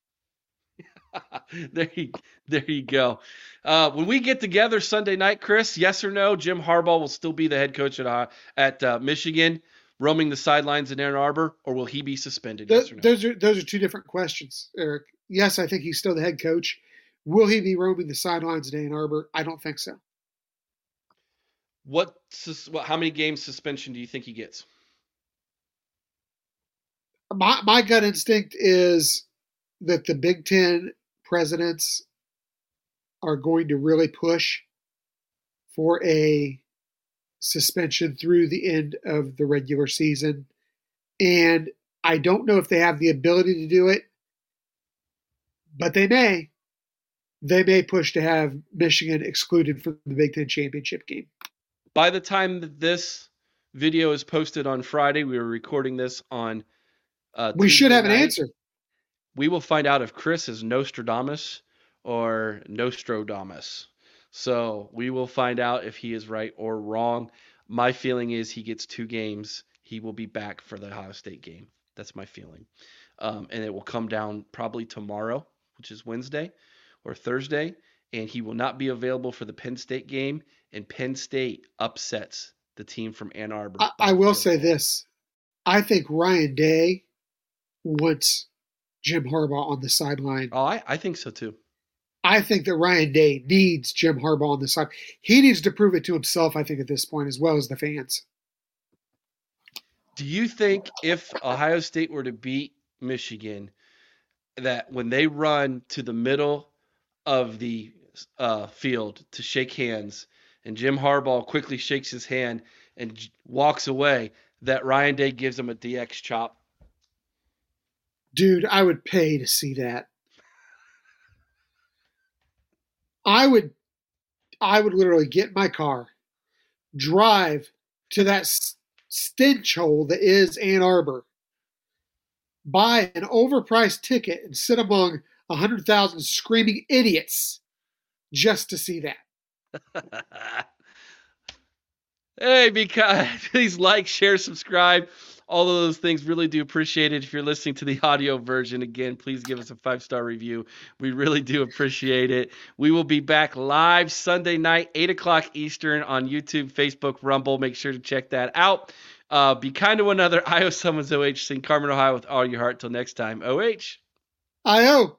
there you there you go. Uh, when we get together Sunday night, Chris, yes or no, Jim Harbaugh will still be the head coach at uh, at uh, Michigan, roaming the sidelines in Ann Arbor, or will he be suspended? yes or no? Those are those are two different questions, Eric. Yes, I think he's still the head coach. Will he be roaming the sidelines in Ann Arbor? I don't think so. What, how many games suspension do you think he gets? My my gut instinct is that the Big Ten presidents are going to really push for a suspension through the end of the regular season. And I don't know if they have the ability to do it, but they may. They may push to have Michigan excluded from the Big Ten championship game. By the time that this video is posted on Friday, we were recording this on. Uh, we should have night. an answer. We will find out if Chris is Nostradamus or Nostrodamus. So we will find out if he is right or wrong. My feeling is he gets two games. He will be back for the Ohio State game. That's my feeling. Um, and it will come down probably tomorrow, which is Wednesday or Thursday. And he will not be available for the Penn State game. And Penn State upsets the team from Ann Arbor. I, I will say this I think Ryan Day wants Jim Harbaugh on the sideline. Oh, I, I think so too. I think that Ryan Day needs Jim Harbaugh on the side. He needs to prove it to himself, I think, at this point, as well as the fans. Do you think if Ohio State were to beat Michigan, that when they run to the middle of the uh, field to shake hands, and Jim Harbaugh quickly shakes his hand and walks away, that Ryan Day gives him a DX chop? Dude, I would pay to see that. I would I would literally get my car, drive to that stench hole that is Ann Arbor, buy an overpriced ticket, and sit among a hundred thousand screaming idiots just to see that. hey, because please like, share, subscribe all of those things. Really do appreciate it. If you're listening to the audio version, again, please give us a five star review. We really do appreciate it. We will be back live Sunday night, 8 o'clock Eastern on YouTube, Facebook, Rumble. Make sure to check that out. Uh, be kind to one another. IO Summons OH. Sing Carmen, Ohio with all your heart. Till next time. OH. IO.